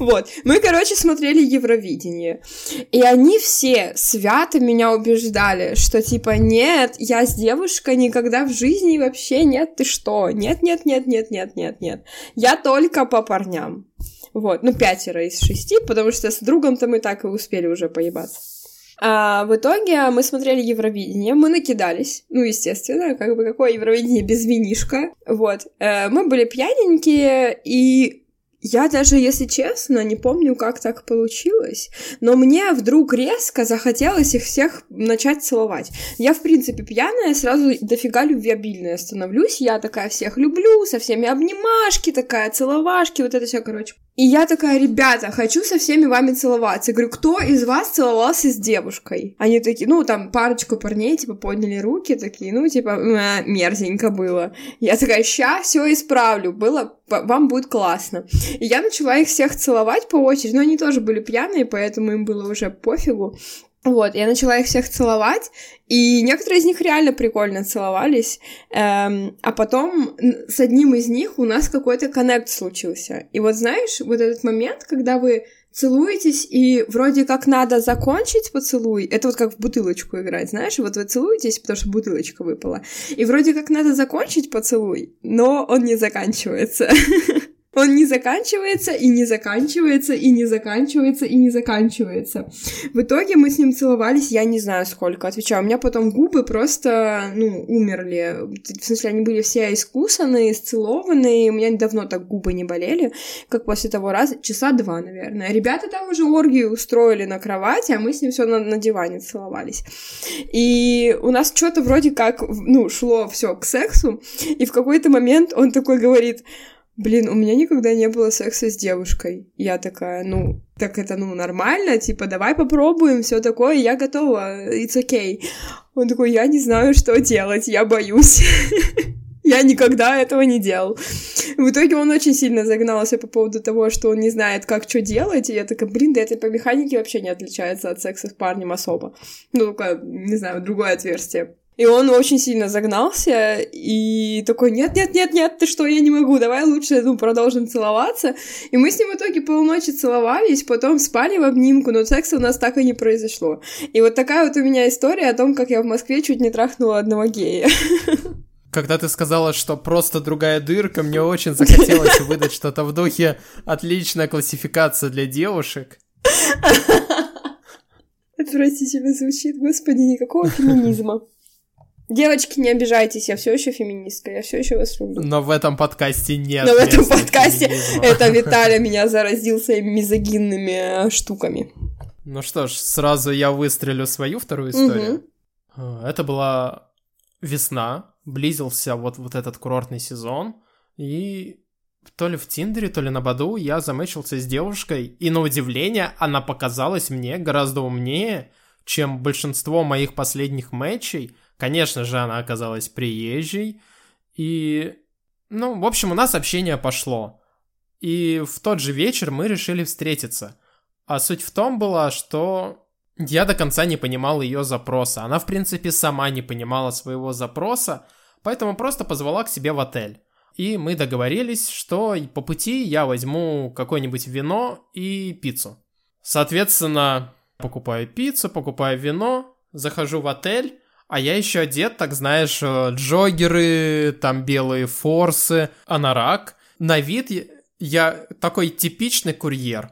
Вот. Мы, короче, смотрели Евровидение. И они все свято меня убеждали, что типа, нет, я с девушкой никогда в жизни вообще нет, ты что? Нет, нет, нет, нет, нет, нет, нет. Я только по парням. Вот, ну, пятеро из шести, потому что с другом-то мы так и успели уже поебаться. А в итоге мы смотрели Евровидение, мы накидались, ну, естественно, как бы какое Евровидение без винишка, вот. Э, мы были пьяненькие, и я даже, если честно, не помню, как так получилось, но мне вдруг резко захотелось их всех начать целовать. Я, в принципе, пьяная, сразу дофига любвеобильная становлюсь, я такая всех люблю, со всеми обнимашки, такая целовашки, вот это все, короче. И я такая, ребята, хочу со всеми вами целоваться. Я говорю, кто из вас целовался с девушкой? Они такие, ну, там, парочку парней, типа, подняли руки, такие, ну, типа, мерзенько было. Я такая, ща все исправлю, было, вам будет классно. И я начала их всех целовать по очереди, но они тоже были пьяные, поэтому им было уже пофигу. Вот, я начала их всех целовать, и некоторые из них реально прикольно целовались, эм, а потом с одним из них у нас какой-то коннект случился. И вот знаешь, вот этот момент, когда вы целуетесь, и вроде как надо закончить поцелуй, это вот как в бутылочку играть, знаешь, вот вы целуетесь, потому что бутылочка выпала, и вроде как надо закончить поцелуй, но он не заканчивается. (laughs) Он не заканчивается, и не заканчивается, и не заканчивается, и не заканчивается. В итоге мы с ним целовались, я не знаю сколько, отвечаю. У меня потом губы просто, ну, умерли. В смысле, они были все искусанные, исцелованные, у меня давно так губы не болели, как после того раза, часа два, наверное. Ребята там уже оргию устроили на кровати, а мы с ним все на, на диване целовались. И у нас что-то вроде как, ну, шло все к сексу, и в какой-то момент он такой говорит, блин, у меня никогда не было секса с девушкой. Я такая, ну, так это, ну, нормально, типа, давай попробуем, все такое, я готова, it's okay. Он такой, я не знаю, что делать, я боюсь. (laughs) Я никогда этого не делал. В итоге он очень сильно загнался по поводу того, что он не знает, как что делать, и я такая, блин, да это по механике вообще не отличается от секса с парнем особо. Ну, только, не знаю, другое отверстие. И он очень сильно загнался и такой, нет-нет-нет-нет, ты что, я не могу, давай лучше, ну, продолжим целоваться. И мы с ним в итоге полночи целовались, потом спали в обнимку, но секса у нас так и не произошло. И вот такая вот у меня история о том, как я в Москве чуть не трахнула одного гея. Когда ты сказала, что просто другая дырка, мне очень захотелось (laughs) выдать что-то в духе «отличная классификация для девушек». (laughs) Отвратительно звучит, господи, никакого феминизма. Девочки, не обижайтесь, я все еще феминистка, я все еще вас люблю. Но в этом подкасте нет. Но в этом подкасте (laughs) это (laughs) Виталя меня заразил своими мизогинными штуками. Ну что ж, сразу я выстрелю свою вторую историю. Угу. Это была весна, близился вот, вот этот курортный сезон, и то ли в Тиндере, то ли на Баду я замечился с девушкой, и на удивление она показалась мне гораздо умнее, чем большинство моих последних матчей, Конечно же, она оказалась приезжей. И, ну, в общем, у нас общение пошло. И в тот же вечер мы решили встретиться. А суть в том была, что я до конца не понимал ее запроса. Она, в принципе, сама не понимала своего запроса, поэтому просто позвала к себе в отель. И мы договорились, что по пути я возьму какое-нибудь вино и пиццу. Соответственно, покупаю пиццу, покупаю вино, захожу в отель, а я еще одет, так знаешь, э, джогеры, там белые форсы, анорак. На вид я такой типичный курьер.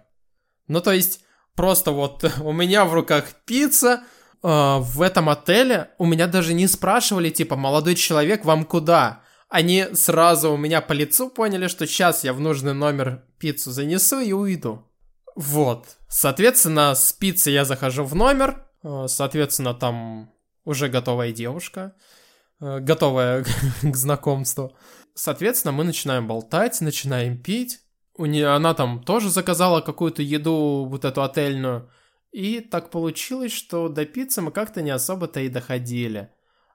Ну, то есть, просто вот (laughs) у меня в руках пицца, э, в этом отеле у меня даже не спрашивали, типа, молодой человек, вам куда? Они сразу у меня по лицу поняли, что сейчас я в нужный номер пиццу занесу и уйду. Вот. Соответственно, с пиццей я захожу в номер. Э, соответственно, там уже готовая девушка, э, готовая (laughs) к знакомству. Соответственно, мы начинаем болтать, начинаем пить. У нее, она там тоже заказала какую-то еду, вот эту отельную. И так получилось, что до пиццы мы как-то не особо-то и доходили.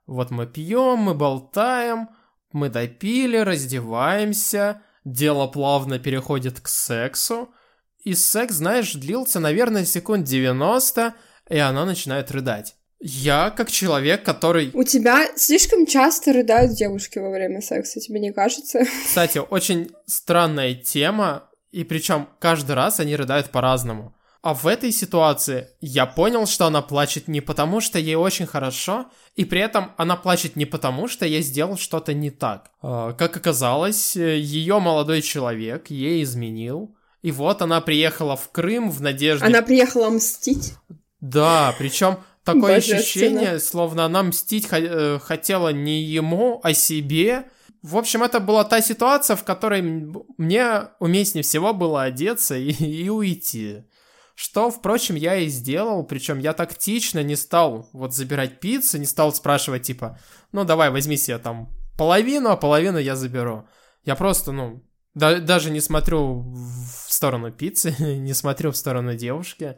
Вот мы пьем, мы болтаем, мы допили, раздеваемся, дело плавно переходит к сексу. И секс, знаешь, длился, наверное, секунд 90, и она начинает рыдать. Я как человек, который... У тебя слишком часто рыдают девушки во время секса, тебе не кажется? (laughs) Кстати, очень странная тема, и причем каждый раз они рыдают по-разному. А в этой ситуации я понял, что она плачет не потому, что ей очень хорошо, и при этом она плачет не потому, что я сделал что-то не так. А, как оказалось, ее молодой человек ей изменил, и вот она приехала в Крым в надежде... Она приехала мстить? Да, причем такое ощущение, словно она мстить э, хотела не ему, а себе. В общем, это была та ситуация, в которой мне уместнее всего было одеться и, и уйти. Что, впрочем, я и сделал, причем я тактично не стал вот забирать пиццу, не стал спрашивать, типа, ну давай, возьми себе там половину, а половину я заберу. Я просто, ну, да, даже не смотрю в сторону пиццы, (laughs) не смотрю в сторону девушки.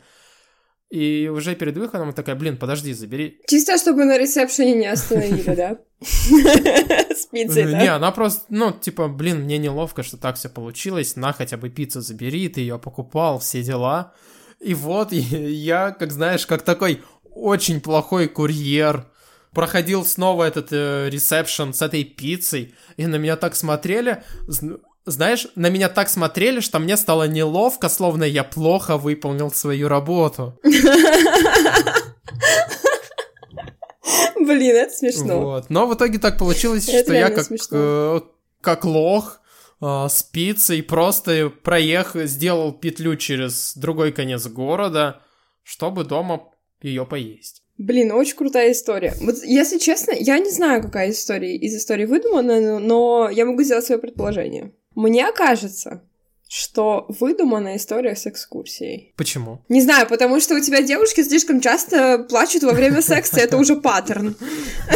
И уже перед выходом такая, блин, подожди, забери. Чисто, чтобы на ресепшене не остановили, (laughs) да? С пиццей, да? Не, она просто, ну, типа, блин, мне неловко, что так все получилось, на хотя бы пиццу забери, ты ее покупал, все дела. И вот (laughs) я, как знаешь, как такой очень плохой курьер, проходил снова этот э, ресепшн с этой пиццей, и на меня так смотрели, знаешь, на меня так смотрели, что мне стало неловко, словно я плохо выполнил свою работу. Блин, это смешно. Вот. Но в итоге так получилось, это что я как, э, как лох э, спицы и просто проехал, сделал петлю через другой конец города, чтобы дома ее поесть. Блин, очень крутая история. Вот, если честно, я не знаю, какая история из истории выдумана, но я могу сделать свое предположение. Мне кажется, что выдуманная история с экскурсией. Почему? Не знаю, потому что у тебя девушки слишком часто плачут во время секса, это уже паттерн.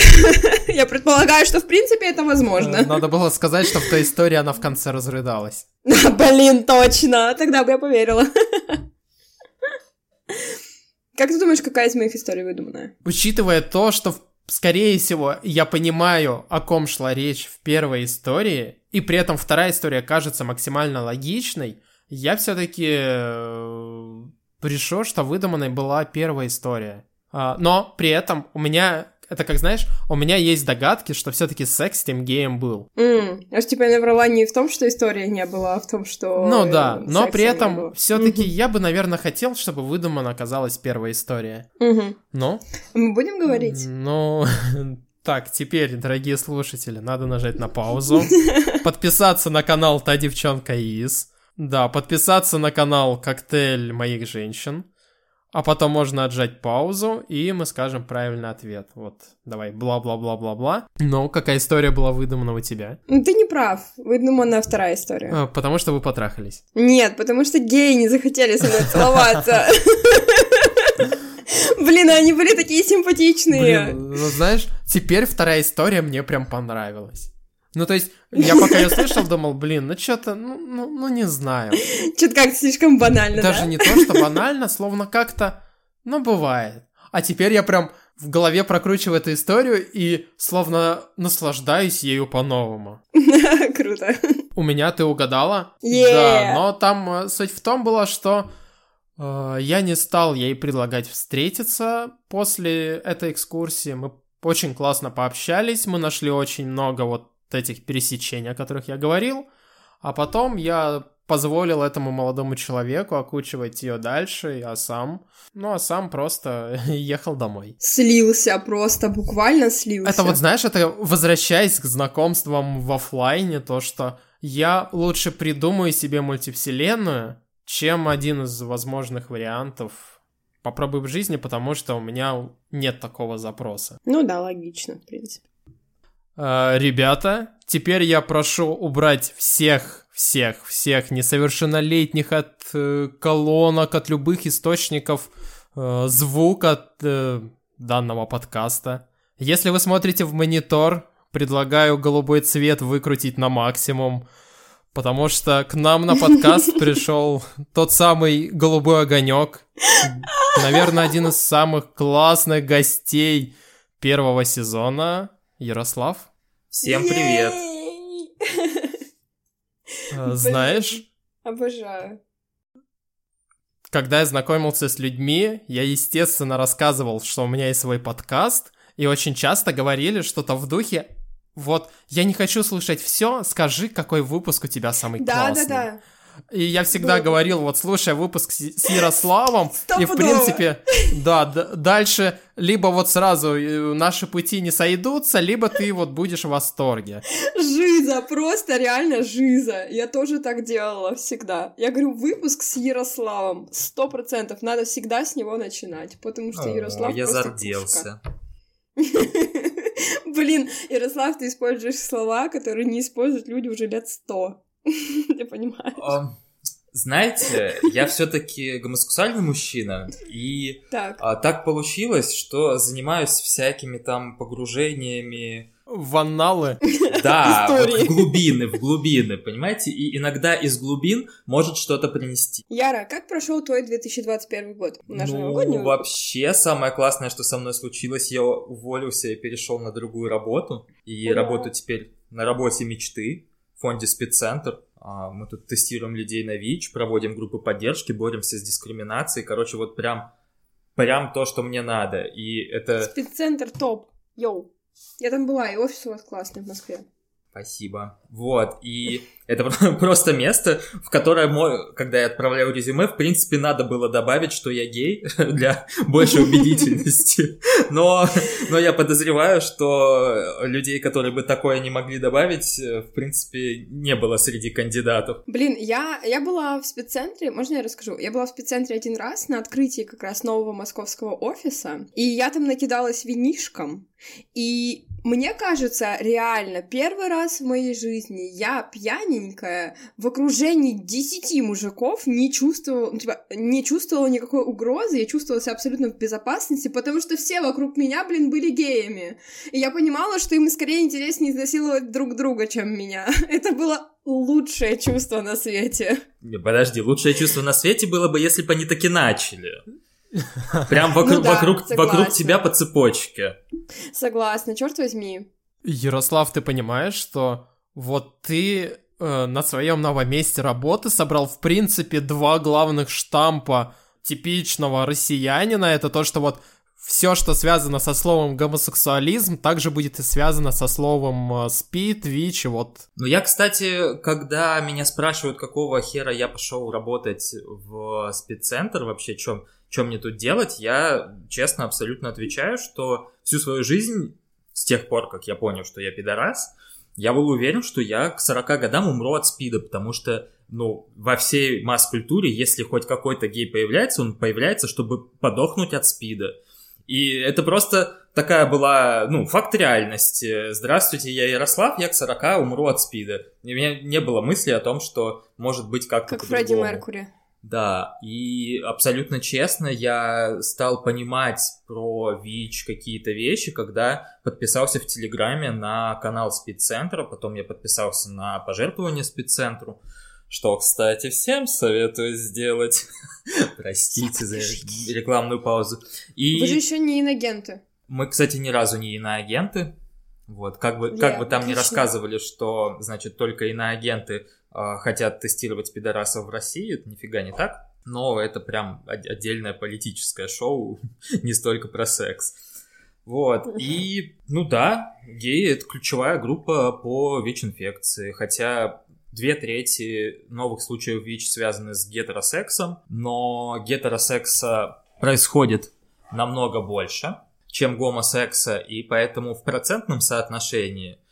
(laughs) Я предполагаю, что в принципе это возможно. Надо было сказать, что в той истории она в конце разрыдалась. (laughs) Блин, точно, тогда бы я поверила. (laughs) Как ты думаешь, какая из моих историй выдуманная? Учитывая то, что скорее всего, я понимаю, о ком шла речь в первой истории, и при этом вторая история кажется максимально логичной, я все-таки э, пришел, что выдуманной была первая история. А, но при этом у меня это как знаешь, у меня есть догадки, что все-таки секс с тем геем был. Mm. Аж типа я наврала не в том, что история не была, а в том, что. Ну да, но при этом все-таки mm-hmm. я бы, наверное, хотел, чтобы выдумана оказалась первая история. Mm-hmm. Ну? Мы будем говорить? Ну. (laughs) Так, теперь, дорогие слушатели, надо нажать на паузу, (laughs) подписаться на канал Та девчонка из, да, подписаться на канал Коктейль моих женщин, а потом можно отжать паузу, и мы скажем правильный ответ. Вот, давай, бла-бла-бла-бла-бла. Но какая история была выдумана у тебя? Ну, ты не прав. Выдумана вторая история. А, потому что вы потрахались. Нет, потому что геи не захотели со мной целоваться. (laughs) Блин, они были такие симпатичные. Блин, ну знаешь, теперь вторая история мне прям понравилась. Ну, то есть, я пока ее слышал, думал, блин, ну что-то, ну, ну, ну не знаю. Что-то как-то слишком банально, Даже да? не то, что банально, словно как-то, ну, бывает. А теперь я прям в голове прокручиваю эту историю и словно наслаждаюсь ею по-новому. (laughs) Круто. У меня ты угадала? Yeah. Да, но там э, суть в том была, что я не стал ей предлагать встретиться после этой экскурсии. Мы очень классно пообщались, мы нашли очень много вот этих пересечений, о которых я говорил, а потом я позволил этому молодому человеку окучивать ее дальше, а сам, ну а сам просто (laughs) ехал домой. Слился просто, буквально слился. Это вот, знаешь, это возвращаясь к знакомствам в офлайне, то, что я лучше придумаю себе мультивселенную, чем один из возможных вариантов попробуй в жизни, потому что у меня нет такого запроса. Ну да, логично, в принципе. Э, ребята, теперь я прошу убрать всех, всех, всех несовершеннолетних от э, колонок, от любых источников э, звука от э, данного подкаста. Если вы смотрите в монитор, предлагаю голубой цвет выкрутить на максимум, потому что к нам на подкаст (laughs) пришел тот самый голубой огонек. Наверное, один из самых классных гостей первого сезона. Ярослав? Всем привет! А, знаешь? Обожаю. Когда я знакомился с людьми, я, естественно, рассказывал, что у меня есть свой подкаст, и очень часто говорили что-то в духе вот, я не хочу слушать все, скажи, какой выпуск у тебя самый да, классный. Да, да, да. И я всегда да. говорил, вот слушай выпуск с, с Ярославом, и в принципе, да, дальше либо вот сразу э, наши пути не сойдутся, либо ты вот будешь в восторге. Жиза, просто реально жиза. Я тоже так делала всегда. Я говорю, выпуск с Ярославом, сто процентов, надо всегда с него начинать, потому что Ярослав О, я зарделся. (laughs) Блин, Ярослав, ты используешь слова, которые не используют люди уже лет сто. (laughs) Ты понимаешь? Um, знаете, я все-таки гомосексуальный мужчина, и так. А, так получилось, что занимаюсь всякими там погружениями в анналы. (laughs) Да, вот в глубины, в глубины, понимаете? И иногда из глубин может что-то принести. Яра, как прошел твой 2021 год? Наш ну, вообще, самое классное, что со мной случилось, я уволился и перешел на другую работу. И Ура. работаю теперь на работе мечты в фонде спеццентр. А, мы тут тестируем людей на ВИЧ, проводим группы поддержки, боремся с дискриминацией. Короче, вот прям, прям то, что мне надо. И это... Спеццентр топ. Йоу. Я там была, и офис у вас классный в Москве. Спасибо. Вот, и Это (laughs) просто место, в которое, когда я отправляю резюме, в принципе, надо было добавить, что я гей (laughs) для большей убедительности. (laughs) Но, но я подозреваю, что людей, которые бы такое не могли добавить, в принципе, не было среди кандидатов. Блин, я, я была в спеццентре, можно я расскажу? Я была в спеццентре один раз на открытии как раз нового московского офиса, и я там накидалась винишком, и мне кажется, реально, первый раз в моей жизни я пьяненькая в окружении десяти мужиков не чувствовала, ну, типа, не чувствовала никакой угрозы, я чувствовала себя абсолютно в безопасности, потому что все вокруг меня, блин, были геями. И я понимала, что им скорее интереснее изнасиловать друг друга, чем меня. (laughs) Это было лучшее чувство на свете. Подожди, лучшее чувство на свете было бы, если бы они таки начали. Прям вокруг, ну да, вокруг, вокруг тебя по цепочке. Согласна, черт возьми. Ярослав, ты понимаешь, что вот ты э, на своем новом месте работы собрал, в принципе, два главных штампа типичного россиянина. Это то, что вот все, что связано со словом гомосексуализм, также будет и связано со словом э, спид, ВИЧ вот. Ну, я, кстати, когда меня спрашивают, какого хера я пошел работать в спеццентр, вообще, чем что мне тут делать, я честно абсолютно отвечаю, что всю свою жизнь, с тех пор, как я понял, что я пидорас, я был уверен, что я к 40 годам умру от спида, потому что, ну, во всей масс-культуре, если хоть какой-то гей появляется, он появляется, чтобы подохнуть от спида. И это просто такая была, ну, факт реальности. Здравствуйте, я Ярослав, я к 40 умру от спида. у меня не было мысли о том, что может быть как-то Как Фредди Меркури. Да, и абсолютно честно, я стал понимать про ВИЧ какие-то вещи, когда подписался в Телеграме на канал спеццентра, потом я подписался на пожертвование спеццентру, что, кстати, всем советую сделать. (laughs) Простите за рекламную паузу. И... Вы же еще не иногенты. Мы, кстати, ни разу не иноагенты. Вот, как бы, как бы там отлично. не рассказывали, что, значит, только иноагенты хотят тестировать пидорасов в России, это нифига не так. Но это прям отдельное политическое шоу, (laughs) не столько про секс. Вот, и, ну да, геи — это ключевая группа по ВИЧ-инфекции, хотя две трети новых случаев ВИЧ связаны с гетеросексом, но гетеросекса происходит намного больше, чем гомосекса, и поэтому в процентном соотношении а,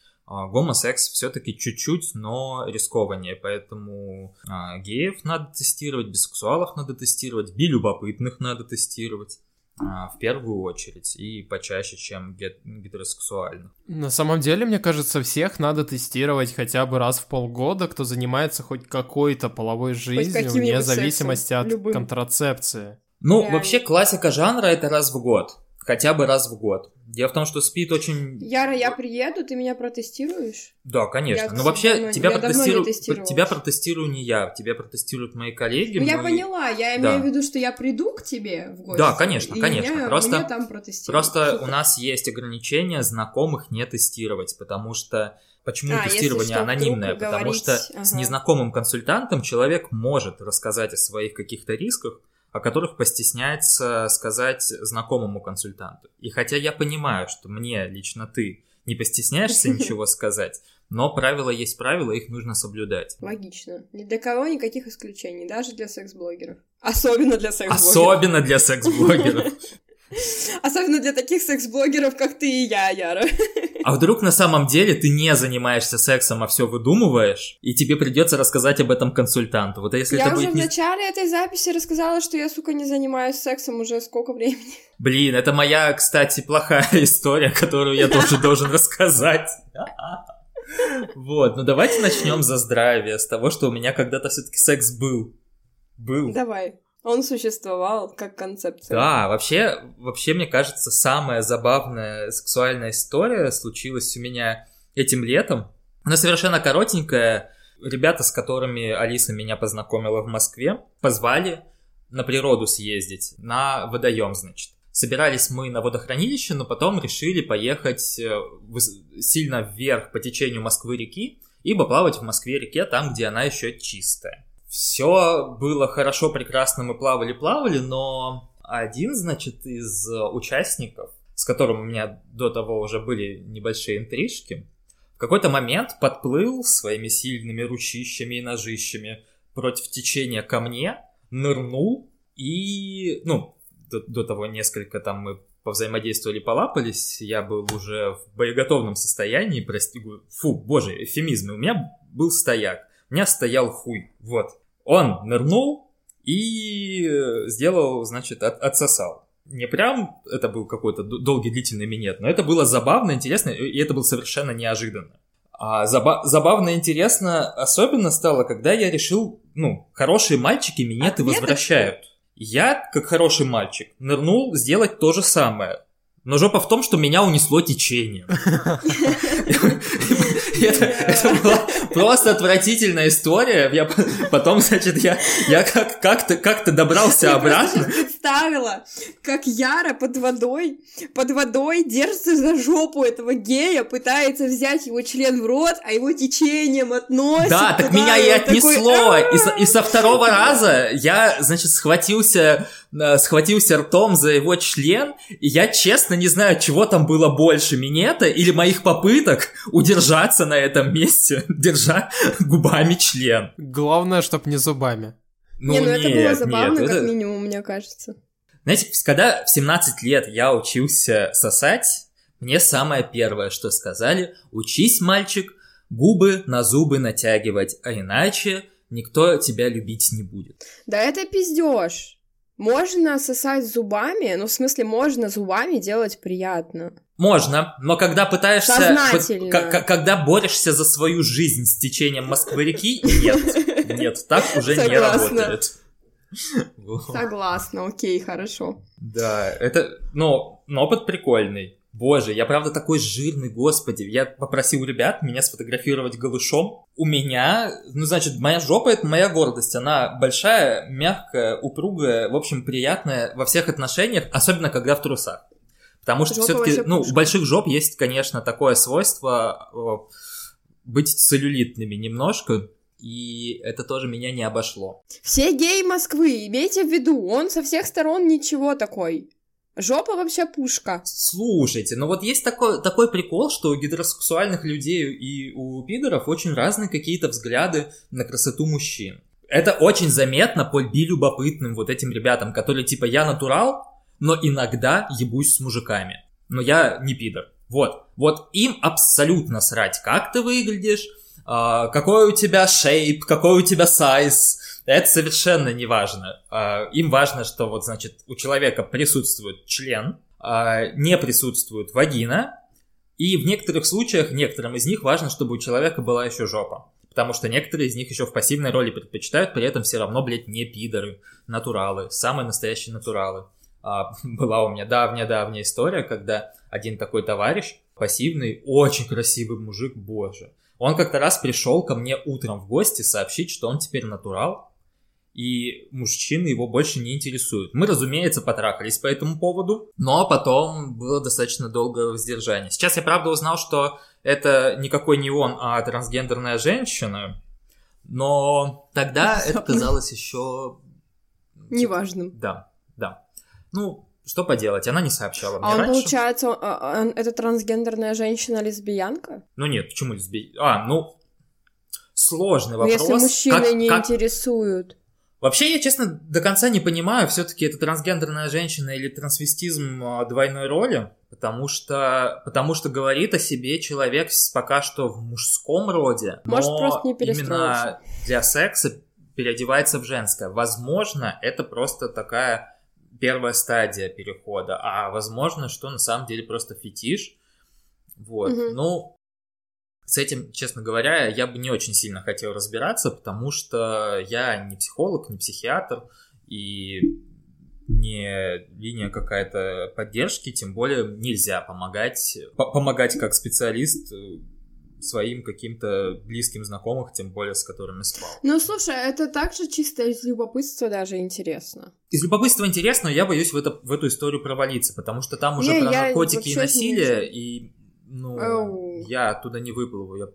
гомосекс все-таки чуть-чуть, но рискованнее, поэтому а, геев надо тестировать, бисексуалов надо тестировать, билюбопытных надо тестировать а, в первую очередь и почаще, чем гетеросексуальных. На самом деле, мне кажется, всех надо тестировать хотя бы раз в полгода, кто занимается хоть какой-то половой жизнью, вне зависимости сексом, от любым. контрацепции. Ну, Реально. вообще классика жанра это раз в год хотя бы раз в год. Дело в том, что спид очень... Яра, я приеду, ты меня протестируешь? Да, конечно. Я, Но вообще давно, тебя, протестиру... тебя протестирую не я, тебя протестируют мои коллеги. Ну, мои... я поняла, я да. имею в виду, что я приду к тебе в гости. Да, конечно, конечно. Меня, просто меня там просто у нас есть ограничение знакомых не тестировать, потому что Почему а, тестирование анонимное? Потому говорить... что ага. с незнакомым консультантом человек может рассказать о своих каких-то рисках, о которых постесняется сказать знакомому консультанту. И хотя я понимаю, что мне лично ты не постесняешься (laughs) ничего сказать, но правила есть правила, их нужно соблюдать. Логично. Ни для кого никаких исключений, даже для секс-блогеров. Особенно для секс-блогеров. Особенно для (laughs) секс-блогеров. (laughs) Особенно для таких секс-блогеров, как ты и я, Яра. А вдруг на самом деле ты не занимаешься сексом, а все выдумываешь, и тебе придется рассказать об этом консультанту. Вот если я это уже будет в начале этой записи рассказала, что я, сука, не занимаюсь сексом уже сколько времени. Блин, это моя, кстати, плохая (laughs) история, которую я тоже должен рассказать. (laughs) Вот, ну давайте начнем за здравие, с того, что у меня когда-то все-таки секс был. Был. Давай. Он существовал как концепция. Да, вообще, вообще, мне кажется, самая забавная сексуальная история случилась у меня этим летом. Она совершенно коротенькая. Ребята, с которыми Алиса меня познакомила в Москве, позвали на природу съездить, на водоем, значит. Собирались мы на водохранилище, но потом решили поехать э, сильно вверх по течению Москвы-реки и поплавать в Москве-реке там, где она еще чистая все было хорошо, прекрасно, мы плавали-плавали, но один, значит, из участников, с которым у меня до того уже были небольшие интрижки, в какой-то момент подплыл своими сильными ручищами и ножищами против течения ко мне, нырнул и, ну, до, до того несколько там мы повзаимодействовали, полапались, я был уже в боеготовном состоянии, прости, фу, боже, эфемизмы, у меня был стояк, у меня стоял хуй, вот. Он нырнул и сделал, значит, от, отсосал. Не прям это был какой-то долгий длительный минет, но это было забавно, интересно, и это было совершенно неожиданно. А заба- забавно и интересно особенно стало, когда я решил, ну, хорошие мальчики минеты возвращают. Я, как хороший мальчик, нырнул сделать то же самое. Но жопа в том, что меня унесло течением. (laughs) (laughs) Это, это была просто отвратительная история. Я потом, значит, я, я как, как-то, как-то добрался я обратно. Я представила, как Яра под водой, под водой держится за жопу этого гея, пытается взять его член в рот, а его течением относит. Да, так меня и отнесло. И, со, второго раза я, значит, схватился, схватился ртом за его член, и я честно не знаю, чего там было больше, минета или моих попыток удержаться на этом месте, (laughs) держа губами член. Главное, чтоб не зубами. Ну, не, ну нет, это было забавно, нет, как это... минимум, мне кажется. Знаете, когда в 17 лет я учился сосать, мне самое первое, что сказали, учись, мальчик, губы на зубы натягивать, а иначе никто тебя любить не будет. Да это пиздеж. Можно сосать зубами, ну, в смысле, можно зубами делать приятно. Можно, но когда пытаешься... Сознательно. К- когда борешься за свою жизнь с течением Москвы-реки, (laughs) нет. Нет, так уже не работает. Согласна, окей, хорошо. Да, это, ну, опыт прикольный. Боже, я правда такой жирный, господи. Я попросил ребят меня сфотографировать голышом. У меня, ну, значит, моя жопа — это моя гордость. Она большая, мягкая, упругая, в общем, приятная во всех отношениях, особенно когда в трусах. Потому что все-таки, ну, у больших жоп есть, конечно, такое свойство быть целлюлитными немножко, и это тоже меня не обошло. Все геи Москвы, имейте в виду, он со всех сторон ничего такой. Жопа вообще пушка. Слушайте, ну вот есть такой, такой прикол, что у гетеросексуальных людей и у пидоров очень разные какие-то взгляды на красоту мужчин. Это очень заметно по любопытным вот этим ребятам, которые типа я натурал, но иногда ебусь с мужиками. Но я не пидор. Вот. Вот им абсолютно срать, как ты выглядишь, а, какой у тебя шейп, какой у тебя сайз, это совершенно не важно. А, им важно, что вот, значит, у человека присутствует член, а, не присутствует вагина, и в некоторых случаях, некоторым из них важно, чтобы у человека была еще жопа. Потому что некоторые из них еще в пассивной роли предпочитают, при этом все равно, блядь, не пидоры, натуралы, самые настоящие натуралы. А, (laughs) была у меня давняя-давняя история, когда один такой товарищ, пассивный, очень красивый мужик, боже. Он как-то раз пришел ко мне утром в гости сообщить, что он теперь натурал, и мужчины его больше не интересуют. Мы, разумеется, потрахались по этому поводу, но потом было достаточно долгое воздержание. Сейчас я, правда, узнал, что это никакой не он, а трансгендерная женщина, но тогда (laughs) это казалось еще... Неважным. Да, да. Ну, что поделать, она не сообщала мне а он, раньше. получается, он, а, он, это трансгендерная женщина-лесбиянка? Ну нет, почему лесбиянка? А, ну, сложный вопрос. Но если мужчины как, не как... интересуют. Вообще, я, честно, до конца не понимаю, все-таки это трансгендерная женщина или трансвестизм а, двойной роли, потому что, потому что говорит о себе человек пока что в мужском роде, Может, но просто не именно для секса переодевается в женское. Возможно, это просто такая первая стадия перехода, а возможно, что на самом деле просто фетиш. Вот, угу. ну, с этим, честно говоря, я бы не очень сильно хотел разбираться, потому что я не психолог, не психиатр и не линия какая-то поддержки, тем более нельзя помогать, помогать как специалист э, своим каким-то близким знакомым, тем более с которыми спал. Ну, слушай, это также чисто из любопытства даже интересно. Из любопытства интересно, но я боюсь в, это, в эту историю провалиться, потому что там уже не, про наркотики и насилие, и ну, Оу. я оттуда не выплыву. Я,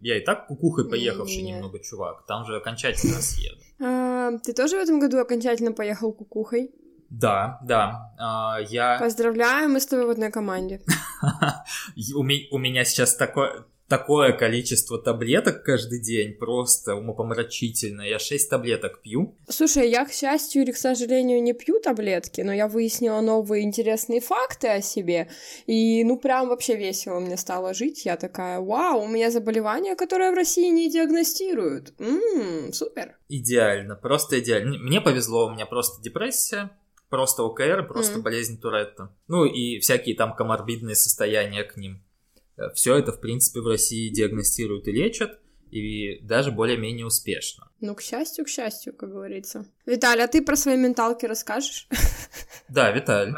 я и так кукухой поехавший не, не. немного чувак. Там же окончательно съеду. (laughs) А, ты тоже в этом году окончательно поехал кукухой? Да, да. А, я... Поздравляю, мы с тобой в одной команде. (laughs) у, меня сейчас такое, такое количество таблеток каждый день, просто умопомрачительно. Я 6 таблеток пью. Слушай, я, к счастью или к сожалению, не пью таблетки, но я выяснила новые интересные факты о себе, и ну прям вообще весело мне стало жить. Я такая, вау, у меня заболевание, которое в России не диагностируют. Ммм, супер. Идеально, просто идеально. Мне повезло, у меня просто депрессия, просто ОКР, просто Мгм. болезнь Туретта. Ну и всякие там коморбидные состояния к ним. Все это, в принципе, в России диагностируют и лечат, и даже более-менее успешно. Ну, к счастью, к счастью, как говорится. Виталий, а ты про свои менталки расскажешь? (laughs) Да, Виталий.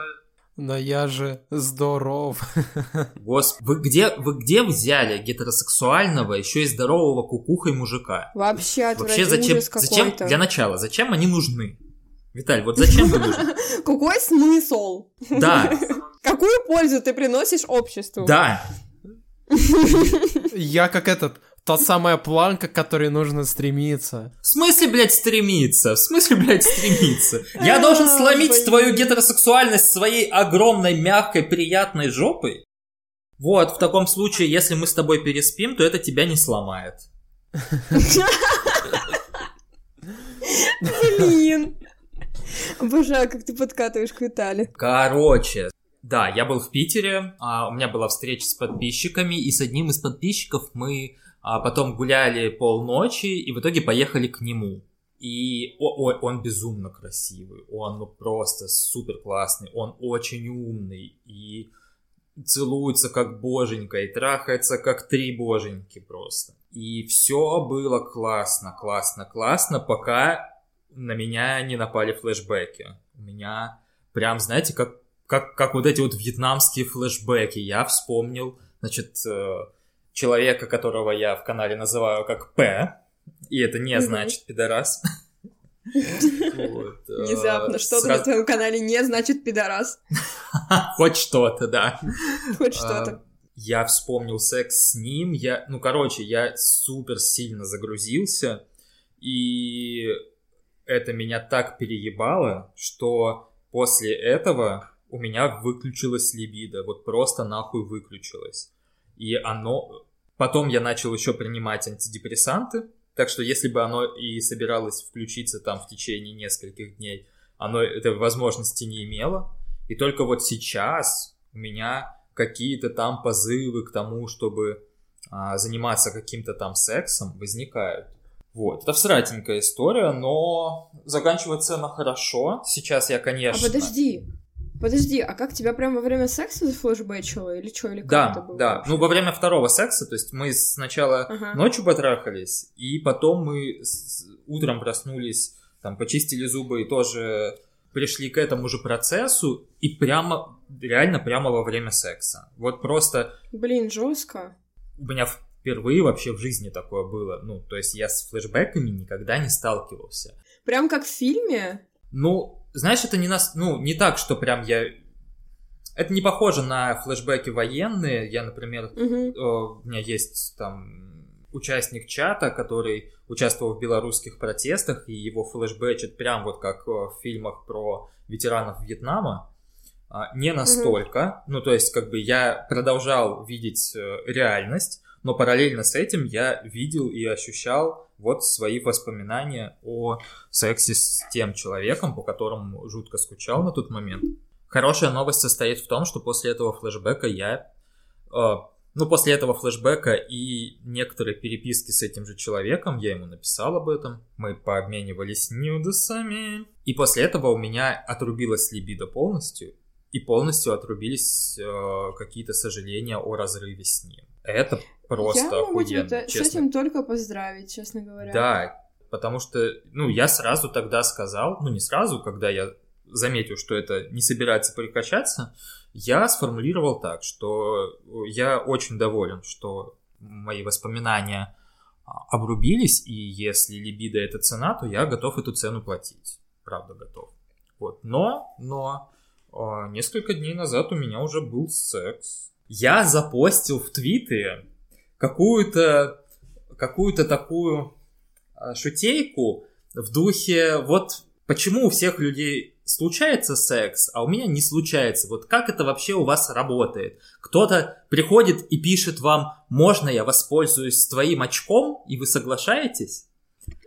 Но я же здоров. (laughs) Гос, вы где, вы где взяли гетеросексуального, еще и здорового кукухой мужика? Вообще, Вообще, зачем, ужас зачем, для начала, зачем они нужны? Виталь, вот зачем вы нужны? (laughs) Какой смысл? Да, Какую пользу ты приносишь обществу? да, (laughs) Я как этот, та самая планка, к которой нужно стремиться. В смысле, блядь, стремиться? В смысле, блядь, стремиться? Я (laughs) должен сломить твою гетеросексуальность своей огромной, мягкой, приятной жопой? Вот, в таком случае, если мы с тобой переспим, то это тебя не сломает. Блин. Обожаю, как ты подкатываешь к Витале. Короче, да, я был в Питере, а, у меня была встреча с подписчиками, и с одним из подписчиков мы а, потом гуляли полночи, и в итоге поехали к нему. И о- о- он безумно красивый, он ну, просто супер классный, он очень умный, и целуется как боженька, и трахается как три боженьки просто. И все было классно, классно, классно, пока на меня не напали флешбеки. У меня прям, знаете, как как, как вот эти вот вьетнамские флешбеки. Я вспомнил, значит, э, человека, которого я в канале называю как П, и это не значит пидорас. Э, Внезапно, что-то на твоем канале не значит пидорас. (laughs) Хоть что-то, да. Хоть А, что-то. Я вспомнил секс с ним, я, ну, короче, я супер сильно загрузился, и это меня так переебало, что после этого у меня выключилась либидо, вот просто нахуй выключилась. И оно... Потом я начал еще принимать антидепрессанты, так что если бы оно и собиралось включиться там в течение нескольких дней, оно этой возможности не имело. И только вот сейчас у меня какие-то там позывы к тому, чтобы а, заниматься каким-то там сексом, возникают. Вот, это всратенькая история, но заканчивается она хорошо. Сейчас я, А конечно... подожди. Подожди, а как тебя прям во время секса зафлешбэчило или что, или как это Да, было? да. вообще? Ну, во время второго секса, то есть мы сначала Ага. ночью потрахались, и потом мы с- утром проснулись, там, почистили зубы и тоже пришли к этому же процессу, и прямо, реально прямо во время секса. Вот просто Блин, жестко. у меня впервые вообще в жизни такое было. Ну, то есть я с флешбеками никогда не сталкивался. Прям как в фильме. Ну, знаешь, это не нас, ну, не так, что прям я... Это не похоже на флешбеки военные. Я, например, э, у меня есть там участник чата, который участвовал в белорусских протестах, и его флешбэчат прям вот как э, в фильмах про ветеранов Вьетнама. А, Не настолько. Ну, то есть, как бы я продолжал видеть э, реальность, но параллельно с этим я видел и ощущал вот свои воспоминания о сексе с тем человеком, по которому жутко скучал на тот момент. Хорошая новость состоит в том, что после этого флешбека я... э, ну, после этого флешбека и некоторые переписки с этим же человеком, я ему написал об этом, мы пообменивались нюдесами. И после этого у меня отрубилась либидо полностью, и полностью отрубились э, какие-то сожаления о разрыве с ним. Это просто Я могу тебя охуенно, т- с честно. этим только поздравить, честно говоря. Да, потому что, ну, я сразу тогда сказал, ну, не сразу, когда я заметил, что это не собирается прекращаться, я сформулировал так, что я очень доволен, что мои воспоминания а, обрубились, и если либидо это цена, то я готов эту цену платить. Правда, готов. Вот. Но, но, а, несколько дней назад у меня уже был секс. Я запостил в Твиттере какую-то какую-то такую а, шутейку в духе вот почему у всех людей случается секс, а у меня не случается. Вот как это вообще у вас работает? Кто-то приходит и пишет вам, можно я воспользуюсь твоим очком, и вы соглашаетесь?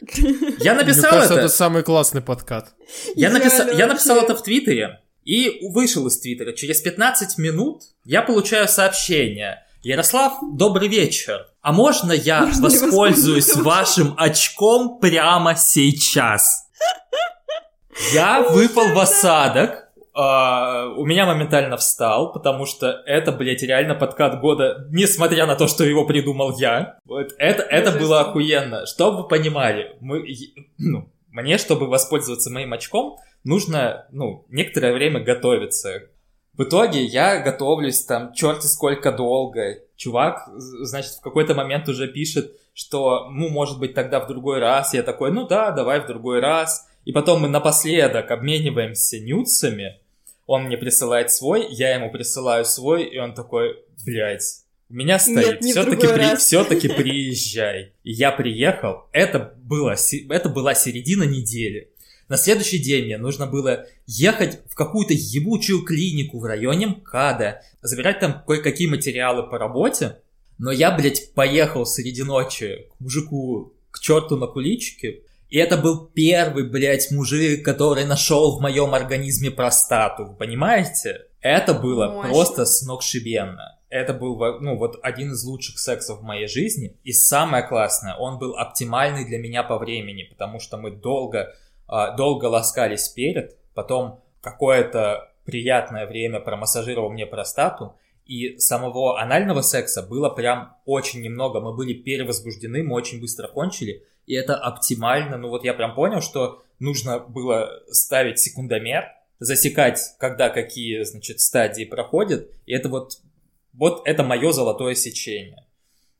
(laughs) Я написал Мне кажется, это. это самый классный подкат. Я, написал, я написал это в Твиттере и вышел из Твиттера. Через 15 минут я получаю сообщение. Ярослав, добрый вечер. А можно я Можно воспользуюсь вашим очком прямо сейчас? Я выпал в осадок. а, у меня моментально встал, потому что это, блядь, реально подкат года, несмотря на то, что его придумал я. Вот это, это было охуенно. Чтобы вы понимали, мы, ну, мне, чтобы воспользоваться моим очком, нужно, ну, некоторое время готовиться. В итоге я готовлюсь там черти сколько долго. Чувак, значит, в какой-то момент уже пишет, что, ну, может быть, тогда в другой раз. Я такой, ну да, давай в другой раз. И потом мы напоследок обмениваемся нюцами. Он мне присылает свой, я ему присылаю свой, и он такой, блядь, у меня стоит, не все-таки раз». все-таки приезжай. И я приехал, это, было, это была середина недели. На следующий день мне нужно было ехать в какую-то ебучую клинику в районе МКАДа, забирать там кое-какие материалы по работе. Но я, блядь, поехал среди ночи к мужику, к черту на куличке. И это был первый, блядь, мужик, который нашел в моем организме простату. Понимаете? Это было Мощно. просто сногсшибенно. Это был, ну, вот один из лучших сексов в моей жизни. И самое классное, он был оптимальный для меня по времени, потому что мы долго, а, долго ласкались перед, потом какое-то приятное время промассажировал мне простату, и самого анального секса было прям очень немного. Мы были перевозбуждены, мы очень быстро кончили, и это оптимально. Ну вот я прям понял, что нужно было ставить секундомер, засекать, когда какие, значит, стадии проходят, и это вот, вот это мое золотое сечение.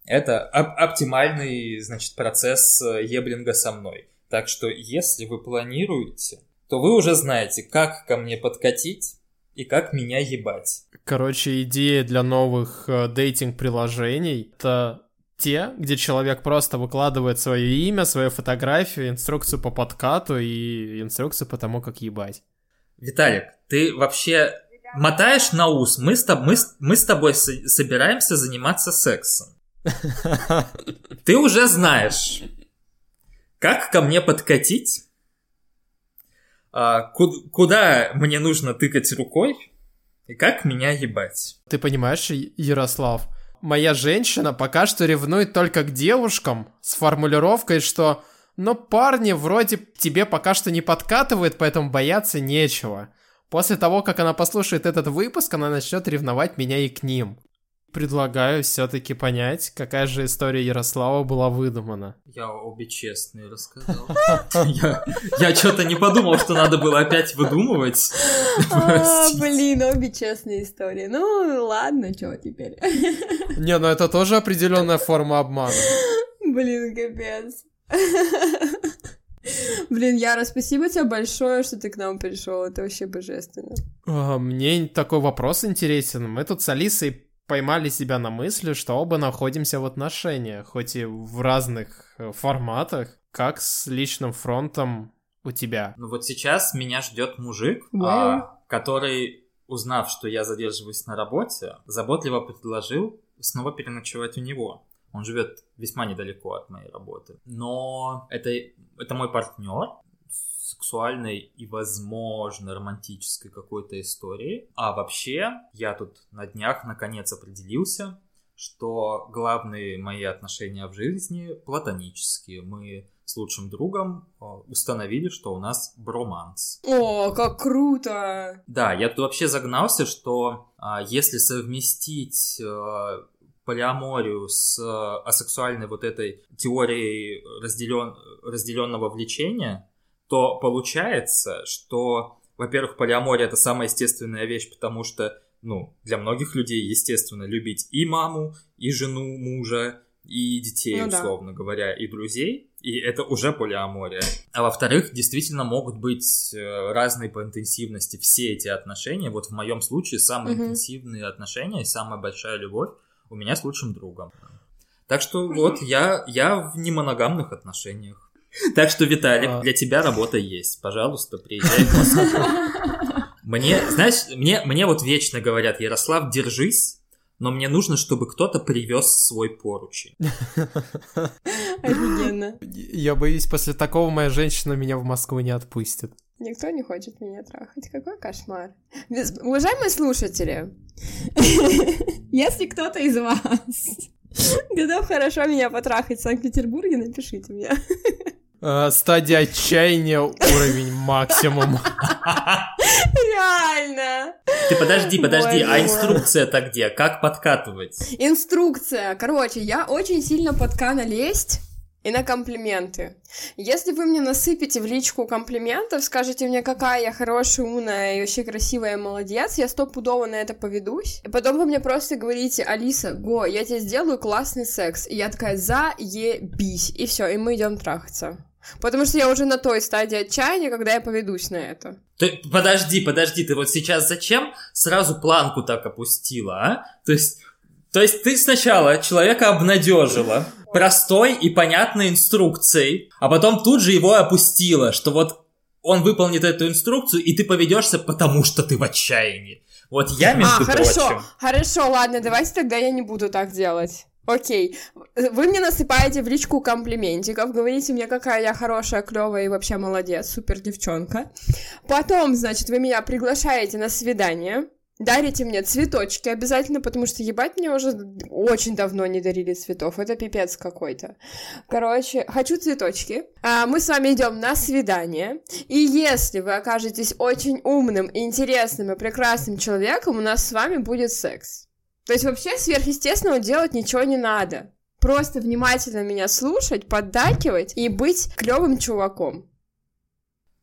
Это оп- оптимальный, значит, процесс э, еблинга со мной. Так что, если вы планируете, то вы уже знаете, как ко мне подкатить и как меня ебать. Короче, идея для новых э, дейтинг-приложений — это те, где человек просто выкладывает свое имя, свою фотографию, инструкцию по подкату и инструкцию по тому, как ебать. Виталик, ты вообще мотаешь на ус? Мы с, тоб- мы с- мы с тобой со- собираемся заниматься сексом. (laughs) Ты уже знаешь, как ко мне подкатить, а, ку- куда мне нужно тыкать рукой и как меня ебать. Ты понимаешь, Ярослав, моя женщина пока что ревнует только к девушкам с формулировкой, что «ну, парни вроде тебе пока что не подкатывают, поэтому бояться нечего». После того, как она послушает этот выпуск, она начнет ревновать меня и к ним. Предлагаю все-таки понять, какая же история Ярослава была выдумана. Я обе честные рассказал. Я, что-то не подумал, что надо было опять выдумывать. (laughs) А, блин, обе честные истории. Ну, ладно, чё теперь. (laughs) Не, ну это тоже определенная форма обмана. Блин, капец. (laughs) Блин, Яра, спасибо тебе большое, что ты к нам пришел. Это вообще божественно. А, Мне такой вопрос интересен. Мы тут с Алисой поймали себя на мысли, что оба находимся в отношениях, хоть и в разных э, форматах. Как с личным фронтом у тебя? Ну вот сейчас меня ждет мужик, а, который, узнав, что я задерживаюсь на работе, заботливо предложил снова переночевать у него. Он живет весьма недалеко от моей работы. Но это, это мой партнер сексуальной и, возможно, романтической какой-то историей. А вообще, я тут на днях наконец определился, что главные мои отношения в жизни платонические. Мы с лучшим другом э, установили, что у нас броманс. О, как круто! Да, я тут вообще загнался, что а, если совместить э, полиаморию с э, асексуальной вот этой теорией разделен, разделенного влечения, то получается, что, во-первых, полиамория это самая естественная вещь, потому что, ну, для многих людей естественно любить и маму, и жену мужа, и детей, Ну да. условно говоря, и друзей, и это уже полиамория. А во-вторых, действительно могут быть э, разные по интенсивности все эти отношения. Вот в моем случае самые Мгм. интенсивные отношения и самая большая любовь у меня с лучшим другом. Так что вот я, я в немоногамных отношениях. Так что, Виталик, А. для тебя работа есть. Пожалуйста, приезжай в Москву. (laughs) Мне, знаешь, мне, мне вот вечно говорят, Ярослав, держись, но мне нужно, чтобы кто-то привез свой поручень. Офигенно. Я боюсь, после такого моя женщина меня в Москву не отпустит. Никто не хочет меня трахать. Какой кошмар. Без- Уважаемые слушатели, если кто-то из вас (laughs) готов хорошо меня потрахать в Санкт-Петербурге, напишите мне. Э, стадия отчаяния, уровень максимум. Реально. Ты подожди, подожди, Боже а инструкция-то где? Как подкатывать? Инструкция. Короче, я очень сильно подкана лезть и на комплименты. Если вы мне насыпете в личку комплиментов, скажете мне, какая я хорошая, умная и вообще красивая, молодец, я стопудово на это поведусь. И потом вы мне просто говорите, Алиса, го, я тебе сделаю классный секс. И я такая, заебись. И все, и мы идем трахаться. Потому что я уже на той стадии отчаяния, когда я поведусь на это. Ты, подожди, подожди, ты вот сейчас зачем сразу планку так опустила, а? То есть, то есть ты сначала человека обнадежила простой и понятной инструкцией, а потом тут же его опустила, что вот он выполнит эту инструкцию, и ты поведешься, потому что ты в отчаянии. Вот я, между а, хорошо, прочим, хорошо, ладно, давайте тогда я не буду так делать. Окей, вы мне насыпаете в личку комплиментиков, говорите мне, какая я хорошая, клевая и вообще молодец, супер девчонка. Потом, значит, вы меня приглашаете на свидание, дарите мне цветочки обязательно, потому что, ебать, мне уже очень давно не дарили цветов, это пипец какой-то. Короче, хочу цветочки. А, мы с вами идем на свидание, и если вы окажетесь очень умным, интересным и прекрасным человеком, у нас с вами будет секс. То есть вообще сверхъестественного делать ничего не надо. Просто внимательно меня слушать, поддакивать и быть клевым чуваком.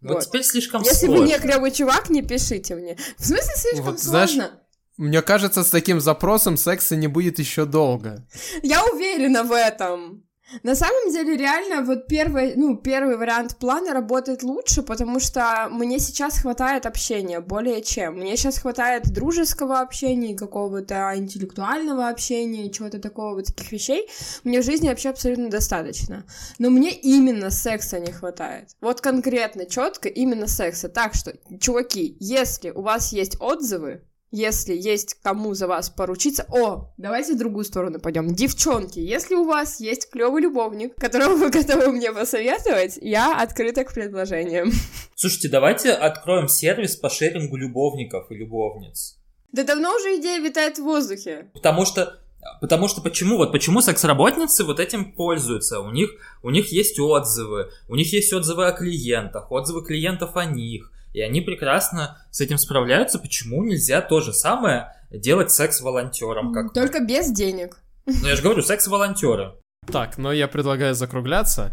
вот, вот. теперь слишком Если сложно. вы не клевый чувак, не пишите мне. В смысле слишком Вот знаешь, сложно? Мне кажется, с таким запросом секса не будет еще долго. Я уверена в этом. На самом деле, реально, вот первый, ну, первый вариант плана работает лучше, потому что мне сейчас хватает общения, более чем. Мне сейчас хватает дружеского общения, какого-то интеллектуального общения, чего-то такого, вот таких вещей. Мне в жизни вообще абсолютно достаточно. Но мне именно секса не хватает. Вот конкретно, четко именно секса. Так что, чуваки, если у вас есть отзывы, если есть кому за вас поручиться... О, давайте в другую сторону пойдем. Девчонки, если у вас есть клевый любовник, которого вы готовы мне посоветовать, я открыта к предложениям. Слушайте, давайте откроем сервис по шерингу любовников и любовниц. Да давно уже идея витает в воздухе. Потому что Потому что почему? Вот почему секс-работницы вот этим пользуются? У них, у них есть отзывы, у них есть отзывы о клиентах, отзывы клиентов о них, и они прекрасно с этим справляются. Почему нельзя то же самое делать секс-волонтером? Как... Только без денег. Ну, я же говорю, секс-волонтеры. Так, но я предлагаю закругляться.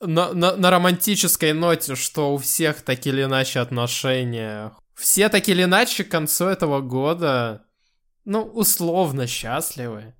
На, на, на романтической ноте, что у всех так или иначе отношения. Все так или иначе к концу этого года, ну, условно счастливы.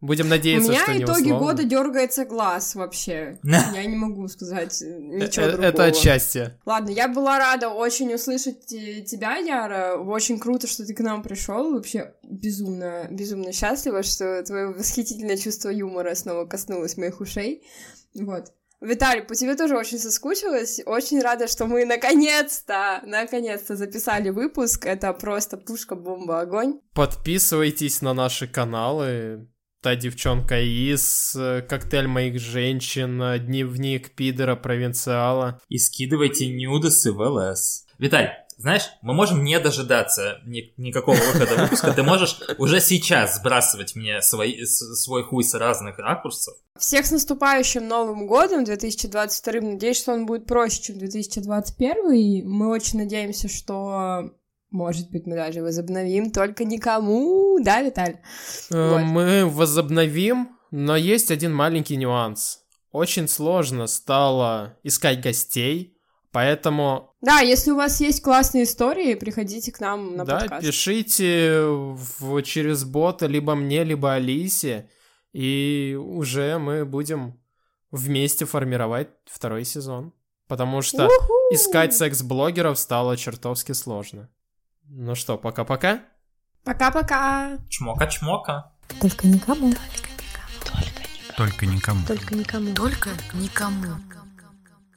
Будем У надеяться, меня что не итоги условно. года дергается глаз вообще. (laughs) Я не могу сказать э, ничего Э, другого. Это отчасти. Ладно, я была рада очень услышать э, тебя, Яра. Очень круто, что ты к нам пришел. Вообще безумно, безумно счастлива, что твое восхитительное чувство юмора снова коснулось моих ушей. Вот. Виталий, по тебе тоже очень соскучилась. Очень рада, что мы наконец-то, наконец-то записали выпуск. Это просто пушка, бомба, огонь. Подписывайтесь на наши каналы. Та девчонка из э, коктейль моих женщин, э, дневник пидора провинциала. И скидывайте нюдесы в ЛС. Виталь, знаешь, мы можем не дожидаться ни- никакого выхода выпуска. Ты можешь уже сейчас сбрасывать мне свои, с- свой хуй с разных ракурсов. Всех с наступающим Новым годом 2022. Надеюсь, что он будет проще, чем 2021. И мы очень надеемся, что, может быть, мы даже возобновим, только никому, да, Виталь? Э, Вот. Мы возобновим, но есть один маленький нюанс. Очень сложно стало искать гостей, поэтому Да, если у вас есть классные истории, приходите к нам на да, подкаст. пишите в, через бота либо мне, либо Алисе, и уже мы будем вместе формировать второй сезон. Потому что Уху! искать секс-блогеров стало чертовски сложно. Ну что, пока-пока. Пока-пока! Чмока-чмока. Только никому. Только никому. Только никому. Только никому.